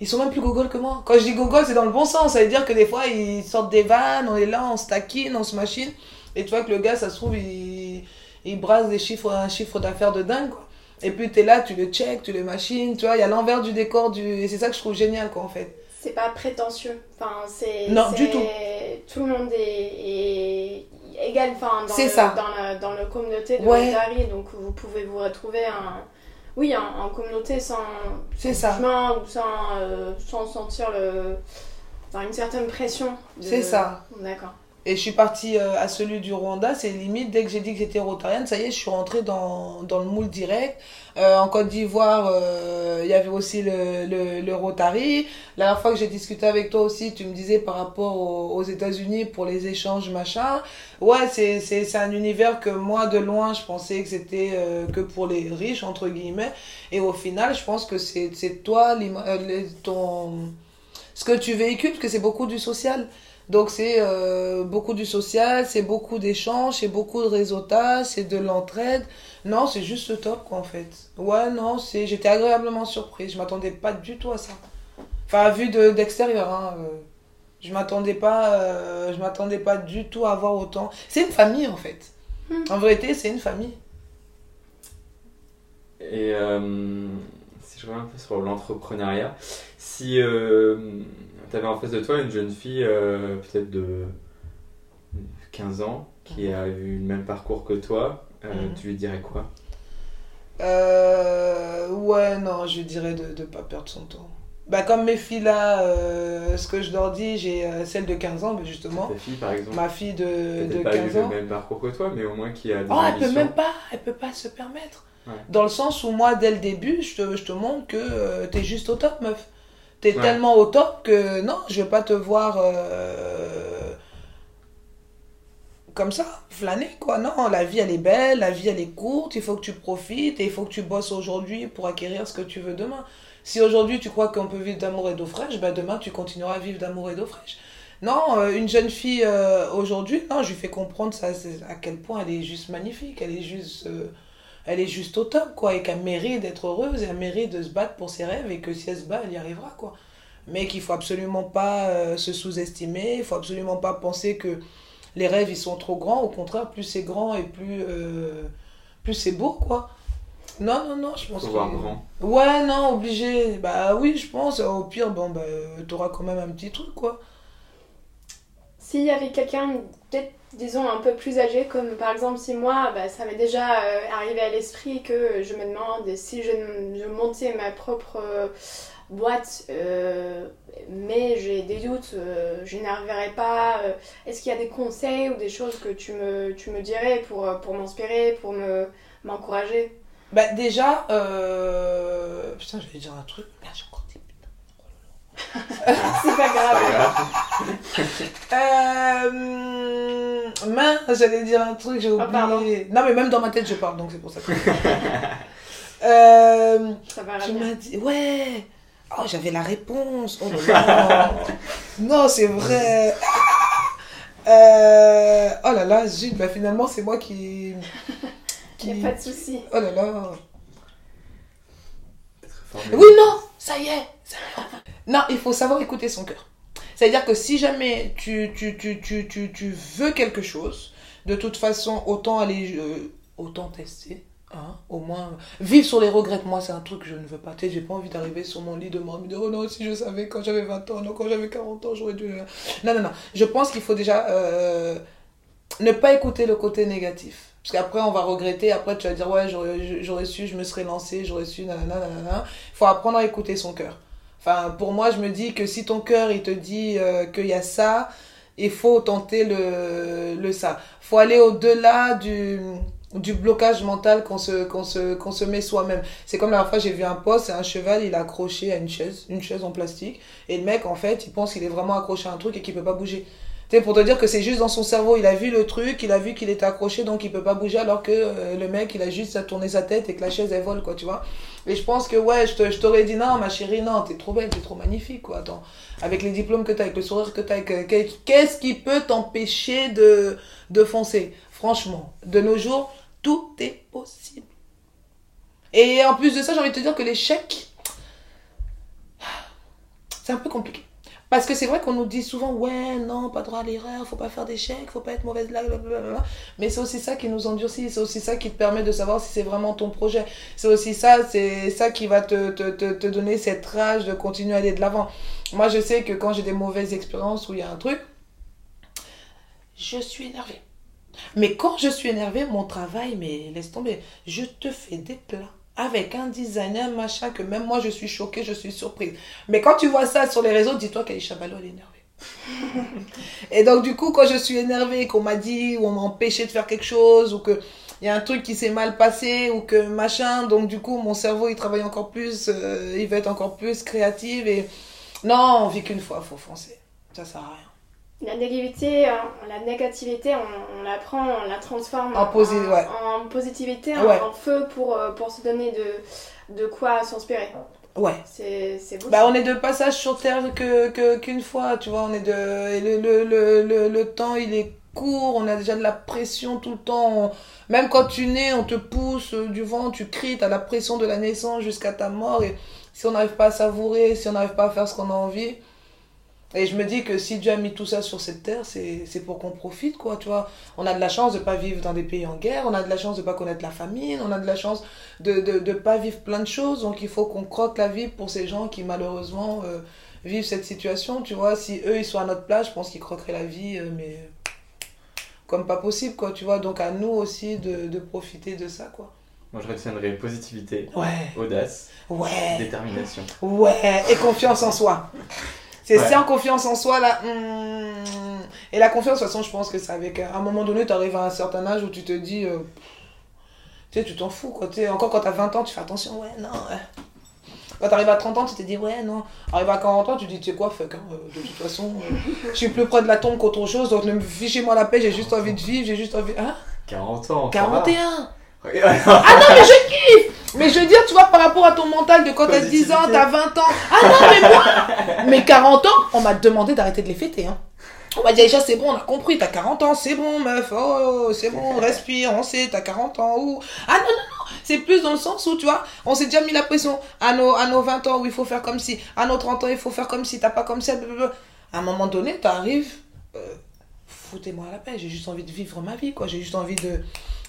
S2: ils sont même plus gogol que moi. Quand je dis gogol, c'est dans le bon sens, ça veut dire que des fois, ils sortent des vannes, on est là, on se taquine, on se machine, et tu vois que le gars, ça se trouve, il, il brasse des chiffres, un chiffre d'affaires de dingue, quoi. Et puis t'es là, tu le check, tu le machines, tu vois, il y a l'envers du décor, du... et c'est ça que je trouve génial, quoi, en fait.
S3: C'est pas prétentieux. Enfin, c'est.
S2: Non, du tout.
S3: Tout le monde est, est égal enfin, dans, le,
S2: ça.
S3: dans, la, dans la communauté de
S2: Ouais.
S3: Donc vous pouvez vous retrouver en, oui, en, en communauté sans
S2: ça.
S3: jugement ou sans, euh, sans sentir le, enfin, une certaine pression. de-
S2: C'est ça.
S3: D'accord.
S2: Et je suis partie euh, à celui du Rwanda, c'est limite, dès que j'ai dit que j'étais rotarienne, ça y est, je suis rentrée dans, dans le moule direct. Euh, en Côte d'Ivoire, euh, il y avait aussi le, le, le Rotary. La dernière fois que j'ai discuté avec toi aussi, tu me disais par rapport aux, États-Unis pour les échanges, machin. Ouais, c'est, un univers que moi, de loin, je pensais que c'était que pour les riches, entre guillemets. Et au final, je pense que c'est, toi, ton, ce que tu véhicules, que c'est beaucoup du social. Donc c'est euh, beaucoup du social, c'est beaucoup d'échanges, c'est beaucoup de réseautage, c'est de l'entraide. Non, c'est juste le top quoi en fait. Ouais, non, c'est j'étais agréablement surprise, je m'attendais pas du tout à ça. Enfin, vu de d'extérieur hein, euh, je m'attendais pas euh, je m'attendais pas du tout à avoir autant. C'est une famille en fait.
S3: Hmm.
S2: En vérité, c'est une famille.
S1: Et euh, si je reviens un peu sur l'entrepreneuriat, si euh, tu avais en face de toi une jeune fille euh, peut-être de 15 ans qui a eu le même parcours que toi, euh,
S2: Mhm.
S1: tu lui dirais quoi?
S2: Euh, ouais, non, je dirais de ne pas perdre son temps. Bah, comme mes filles là, euh, ce que je leur dis, j'ai celle de 15 ans, justement.
S1: Ta fille par exemple
S2: Ma fille de, de
S1: pas
S2: 15
S1: eu
S2: ans.
S1: le même parcours que toi, mais au moins qui a des
S2: Oh, elle peut
S1: ambitions.
S2: même pas, elle peut pas se permettre.
S1: Ouais.
S2: Dans le sens où moi, dès le début, je te, je te montre que euh, t'es juste au top, meuf. T'es
S1: Ouais.
S2: tellement au top que non, je vais pas te voir euh, comme ça, flâner quoi. Non, la vie elle est belle, la vie elle est courte, il faut que tu profites et il faut que tu bosses aujourd'hui pour acquérir ce que tu veux demain. Si aujourd'hui tu crois qu'on peut vivre d'amour et d'eau fraîche, ben demain tu continueras à vivre d'amour et d'eau fraîche. Non, euh, une jeune fille euh, aujourd'hui, non, je lui fais comprendre ça, c'est- à quel point elle est juste magnifique, elle est juste, euh, elle est juste au top, quoi, et qu'elle mérite d'être heureuse, et elle mérite de se battre pour ses rêves, et que si elle se bat, elle y arrivera, quoi. Mais qu'il faut absolument pas euh, se sous-estimer, il faut absolument pas penser que les rêves, ils sont trop grands, au contraire, plus c'est grand et plus, euh, plus c'est beau, quoi. Non, non, non, je pense
S1: Faut
S2: que...
S1: voir grand.
S2: Ouais, non, obligé. Bah oui, je pense. Au pire, bon, bah, t'auras quand même un petit truc, quoi.
S3: S'il y avait quelqu'un, peut-être, disons, un peu plus âgé, comme par exemple si moi, bah, ça m'est déjà euh, arrivé à l'esprit que je me demande si je, je montais ma propre euh, boîte, euh, mais j'ai des doutes, je n'y arriverai pas. Est-ce qu'il y a des conseils ou des choses que tu me, tu me dirais pour, pour m'inspirer, pour me, m'encourager?
S2: Bah déjà, putain, je vais dire un truc. Merde.
S3: C'est pas grave.
S2: Euh... Mince, j'allais dire un truc, j'ai oublié.
S3: pardon.
S2: non, mais même dans ma tête, je parle, donc c'est pour ça que... euh...
S3: Ça va
S2: Tu m'as dit, ouais. Oh, j'avais la réponse. Oh là là. non, c'est vrai. Euh, Oh là là, zut, bah finalement, c'est moi qui.
S3: Il n'y a pas de souci.
S2: Oh là là. Oui, non, ça y est. ça y est. Non, il faut savoir écouter son cœur. C'est-à-dire que si jamais tu, tu, tu, tu, tu, tu veux quelque chose, de toute façon, autant aller, euh, autant tester. Hein, au moins, vivre sur les regrets, moi c'est un truc que je ne veux pas. Tu sais, j'ai pas envie d'arriver sur mon lit de mort, me dire oh non, si je savais quand j'avais 20 ans, non, quand j'avais 40 ans, j'aurais dû. Non, non, non. Je pense qu'il faut déjà euh, ne pas écouter le côté négatif. Parce qu'après, on va regretter. Après, tu vas dire, ouais, j'aurais j'aurais su, je me serais lancé, j'aurais su, nanana, nanana. Il faut apprendre à écouter son cœur. Enfin, pour moi, je me dis que si ton cœur, il te dit euh, qu'il y a ça, il faut tenter le, le ça. Faut aller au-delà du, du blocage mental qu'on se, qu'on se, qu'on se met soi-même. C'est comme la fois, j'ai vu un poste, un cheval, il est accroché à une chaise, une chaise en plastique. Et le mec, en fait, il pense qu'il est vraiment accroché à un truc et qu'il peut pas bouger. Tu pour te dire que c'est juste dans son cerveau, il a vu le truc, il a vu qu'il était accroché, donc il peut pas bouger, alors que euh, le mec, il a juste à tourner sa tête et que la chaise, elle vole, quoi, tu vois. Et je pense que, ouais, je t'aurais dit, non, ma chérie, non, t'es trop belle, t'es trop magnifique, quoi, attends. Avec les diplômes que t'as, avec le sourire que t'as, qu'est-ce qui peut t'empêcher de, de foncer? Franchement, de nos jours, tout est possible. Et en plus de ça, j'ai envie de te dire que l'échec, c'est un peu compliqué. Parce que c'est vrai qu'on nous dit souvent, ouais, non, pas droit à l'erreur, faut pas faire d'échec, faut pas être mauvaise là, blablabla. Mais c'est aussi ça qui nous endurcit, c'est aussi ça qui te permet de savoir si c'est vraiment ton projet. C'est aussi ça, c'est ça qui va te, te, te, te donner cette rage de continuer à aller de l'avant. Moi, je sais que quand j'ai des mauvaises expériences où il y a un truc, je suis énervée. Mais quand je suis énervée, mon travail, mais laisse tomber, je te fais des plats avec un designer, machin, que même moi je suis choquée, je suis surprise. Mais quand tu vois ça sur les réseaux, dis-toi qu'Aïcha Balo, elle est énervée. et donc, du coup, quand je suis énervée, qu'on m'a dit, ou on m'a empêché de faire quelque chose, ou que il y a un truc qui s'est mal passé, ou que machin, donc du coup, mon cerveau, il travaille encore plus, euh, il va être encore plus créatif, et non, on vit qu'une fois, faut foncer. Ça sert à rien.
S3: La négativité, hein, la négativité, on, on la prend, on la transforme
S2: En posi- ouais.
S3: en positivité, en-
S2: Ouais.
S3: en, feu pour, euh, pour se donner de, de quoi s'inspirer.
S2: Ouais.
S3: C'est beau.
S2: Bah, on est de passage sur Terre que, que, qu'une fois, tu vois, on est de... Le, le, le, le, le temps, il est court, on a déjà de la pression tout le temps. on- Même quand tu nais, on te pousse euh, du vent, tu cries, t'as la pression de la naissance jusqu'à ta mort. Et si on n'arrive pas à savourer, si on n'arrive pas à faire ce qu'on a envie... Et je me dis que si Dieu a mis tout ça sur cette terre, c'est pour qu'on profite, quoi, tu vois. On a de la chance de pas vivre dans des pays en guerre, on a de la chance de pas connaître la famine, on a de la chance de de, de pas vivre plein de choses, donc il faut qu'on croque la vie pour ces gens qui malheureusement euh, vivent cette situation, tu vois. Si eux, ils sont à notre place, je pense qu'ils croqueraient la vie, euh, mais comme pas possible, quoi, tu vois. Donc à nous aussi de, de profiter de ça, quoi.
S1: Moi, je retiendrai positivité,
S2: Ouais,
S1: audace,
S2: ouais,
S1: détermination.
S2: ouais, et confiance en soi. C'est
S1: Ouais.
S2: sans confiance en soi, là. hum. Et la confiance, de toute façon, je pense que c'est avec. À un moment donné, tu arrives à un certain âge où tu te dis. euh, tu sais, tu t'en fous, quoi. Encore quand t'as 20 ans, tu fais attention, ouais, non. ouais. Quand t'arrives à 30 ans, tu te dis, ouais, non. Arrive à 40 ans, tu te dis, tu sais quoi, fuck, hein, euh, de toute façon, euh, je suis plus près de la tombe qu'autre chose, donc ne me fichez-moi la paix, j'ai juste envie de vivre, j'ai juste envie. Hein
S1: 40 ans. ça va.
S2: 41
S1: Regarde.
S2: Ah non, mais je kiffe Mais je veux dire, tu vois, par rapport à ton mental de quand t'as 10 ans, t'as 20 ans. Ah non, mais moi Mes 40 ans, on m'a demandé d'arrêter de les fêter. Hein. On m'a dit, déjà, c'est bon, on a compris, t'as 40 ans, c'est bon, meuf, oh, c'est bon, respire, on sait, t'as 40 ans, ou... Ah non, non, non, c'est plus dans le sens où, tu vois, on s'est déjà mis la pression à nos, à nos 20 ans où il faut faire comme si, à nos 30 ans, il faut faire comme si, t'as pas comme ça, blablabla. À un moment donné, t'arrives, euh, foutez-moi à la paix, j'ai juste envie de vivre ma vie, quoi, j'ai juste envie de,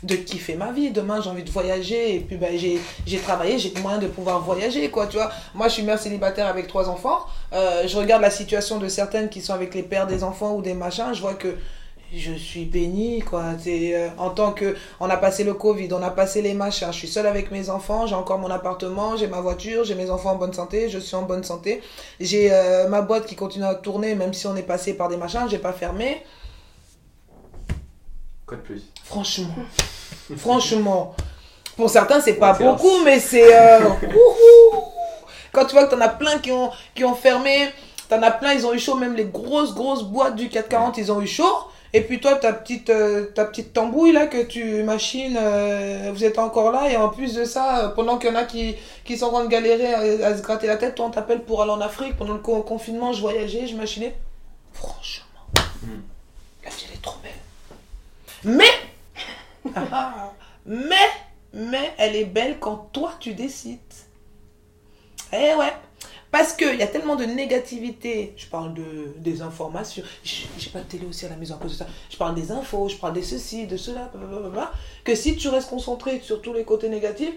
S2: de kiffer ma vie. Demain, j'ai envie de voyager et puis ben, j'ai, travaillé, j'ai moyen de pouvoir voyager, quoi, tu vois. Moi, je suis mère célibataire avec trois enfants. Euh, je regarde la situation de certaines qui sont avec les pères des enfants ou des machins. Je vois que je suis bénie, quoi. C'est, euh, en tant que. On a passé le Covid, on a passé les machins. Je suis seule avec mes enfants, j'ai encore mon appartement, j'ai ma voiture, j'ai mes enfants en bonne santé, je suis en bonne santé. J'ai euh, ma boîte qui continue à tourner, même si on est passé par des machins, j'ai pas fermé.
S1: Quoi de plus
S2: Franchement. Franchement. Pour certains, c'est pas beaucoup, mais c'est. euh. Quand tu vois que t'en as plein qui ont, qui ont fermé, t'en as plein, ils ont eu chaud, même les grosses, grosses boîtes du 440, ils ont eu chaud. Et puis toi, ta petite, euh, ta petite tambouille là que tu machines, euh, vous êtes encore là. Et en plus de ça, pendant qu'il y en a qui, qui sont en train de galérer à, à se gratter la tête, toi on t'appelle pour aller en Afrique. Pendant le co- confinement, je voyageais, je machinais. Franchement,
S1: Mm.
S2: la vie elle est trop belle. Mais, mais, mais elle est belle quand toi tu décides. Eh ouais. Parce qu'il y a tellement de négativité. Je parle de, des informations. J'ai pas de télé aussi à la maison à cause de ça. Je parle des infos, je parle de ceci, de cela. Que si tu restes concentré sur tous les côtés négatifs,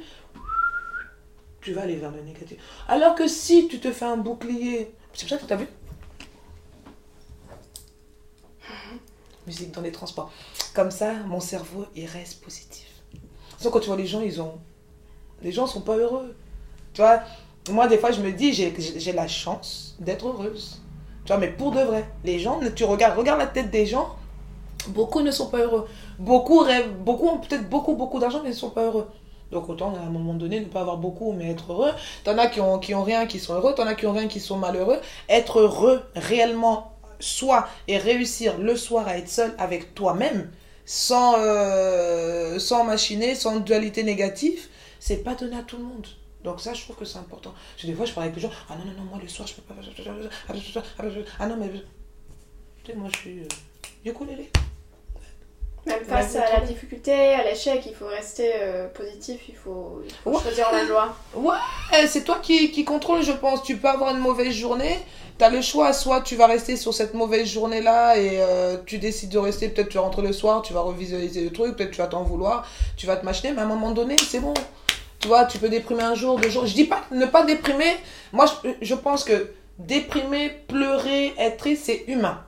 S2: tu vas aller vers le négatif. Alors que si tu te fais un bouclier. C'est pour ça que tu as vu Dans les transports. Comme ça, mon cerveau, il reste positif. Sinon, quand tu vois les gens, ils ont. Les gens sont pas heureux. Tu vois, moi, des fois, je me dis, j'ai j'ai la chance d'être heureuse. Tu vois, mais pour de vrai. Les gens, tu regardes, regarde la tête des gens, beaucoup ne sont pas heureux. Beaucoup rêvent, beaucoup ont peut-être beaucoup, beaucoup d'argent, mais ne sont pas heureux. Donc autant à un moment donné ne pas avoir beaucoup mais être heureux. T'en as qui ont, qui ont rien qui sont heureux, t'en as qui ont rien qui sont malheureux. Être heureux réellement, soi et réussir le soir à être seul avec toi-même, sans, euh, sans machiner, sans dualité négative, c'est pas donné à tout le monde. Donc ça, je trouve que c'est important. Parce que des fois, je parle avec les gens, ah non, non, non, moi le soir, je peux pas... Ah non, mais... Tu sais, moi, je suis... Du coup, Lélé.
S3: Même face à la difficulté, à l'échec, il faut rester euh, positif, il faut, il faut
S2: Ouais.
S3: choisir la joie.
S2: Eh, c'est toi qui, qui contrôle, je pense. Tu peux avoir une mauvaise journée. Tu as le choix. Soit tu vas rester sur cette mauvaise journée-là et euh, tu décides de rester. Peut-être tu vas rentrer le soir, tu vas revisualiser le truc. Peut-être tu vas t'en vouloir. Tu vas te machiner. Mais à un moment donné, c'est bon. Tu vois, tu peux déprimer un jour, deux jours. Je dis pas ne pas déprimer. Moi, je, je pense que déprimer, pleurer, être triste, c'est humain.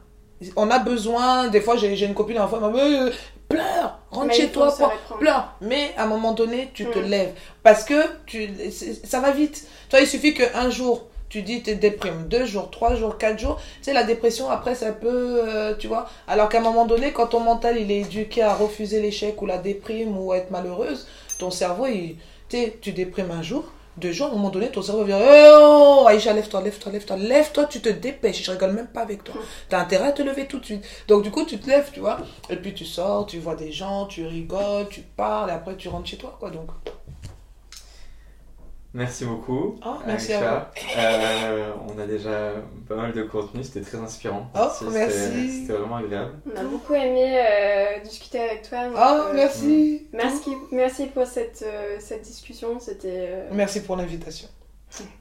S2: On a besoin. Des fois, j'ai une copine, elle m'a dit, Euh, pleure, rentre
S3: Mais
S2: chez toi, pleure. Mais à un moment donné, tu te
S3: Mm.
S2: lèves. Parce que tu, ça va vite. Toi, il suffit qu'un jour, tu dis tu déprimes. Deux jours, trois jours, quatre jours. Tu sais, la dépression, après, ça peut, euh, tu vois. Alors qu'à un moment donné, quand ton mental, il est éduqué à refuser l'échec ou la déprime ou à être malheureuse, ton cerveau, il, tu déprimes un jour. Deux jours, à un moment donné, ton cerveau vient Oh, Aïcha, lève-toi, lève-toi, lève-toi, lève-toi, tu te dépêches. Je rigole même pas avec toi. T'as intérêt à te lever tout de suite. Donc, du coup, tu te lèves, tu vois. Et puis, tu sors, tu vois des gens, tu rigoles, tu parles, et après, tu rentres chez toi, quoi. Donc,
S1: Merci beaucoup.
S2: Oh, merci à.
S1: Euh, on a déjà pas mal de contenu, c'était très inspirant.
S2: Oh, merci.
S1: C'était vraiment agréable.
S3: On a beaucoup aimé euh, discuter avec toi. donc,
S2: oh,
S3: euh,
S2: merci.
S3: Merci, merci pour cette, euh, cette discussion, c'était... euh,
S2: Merci pour l'invitation.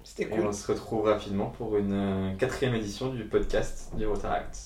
S2: C'était
S1: Et
S2: cool.
S1: on se retrouve rapidement pour une euh, quatrième édition du podcast du Rotaract.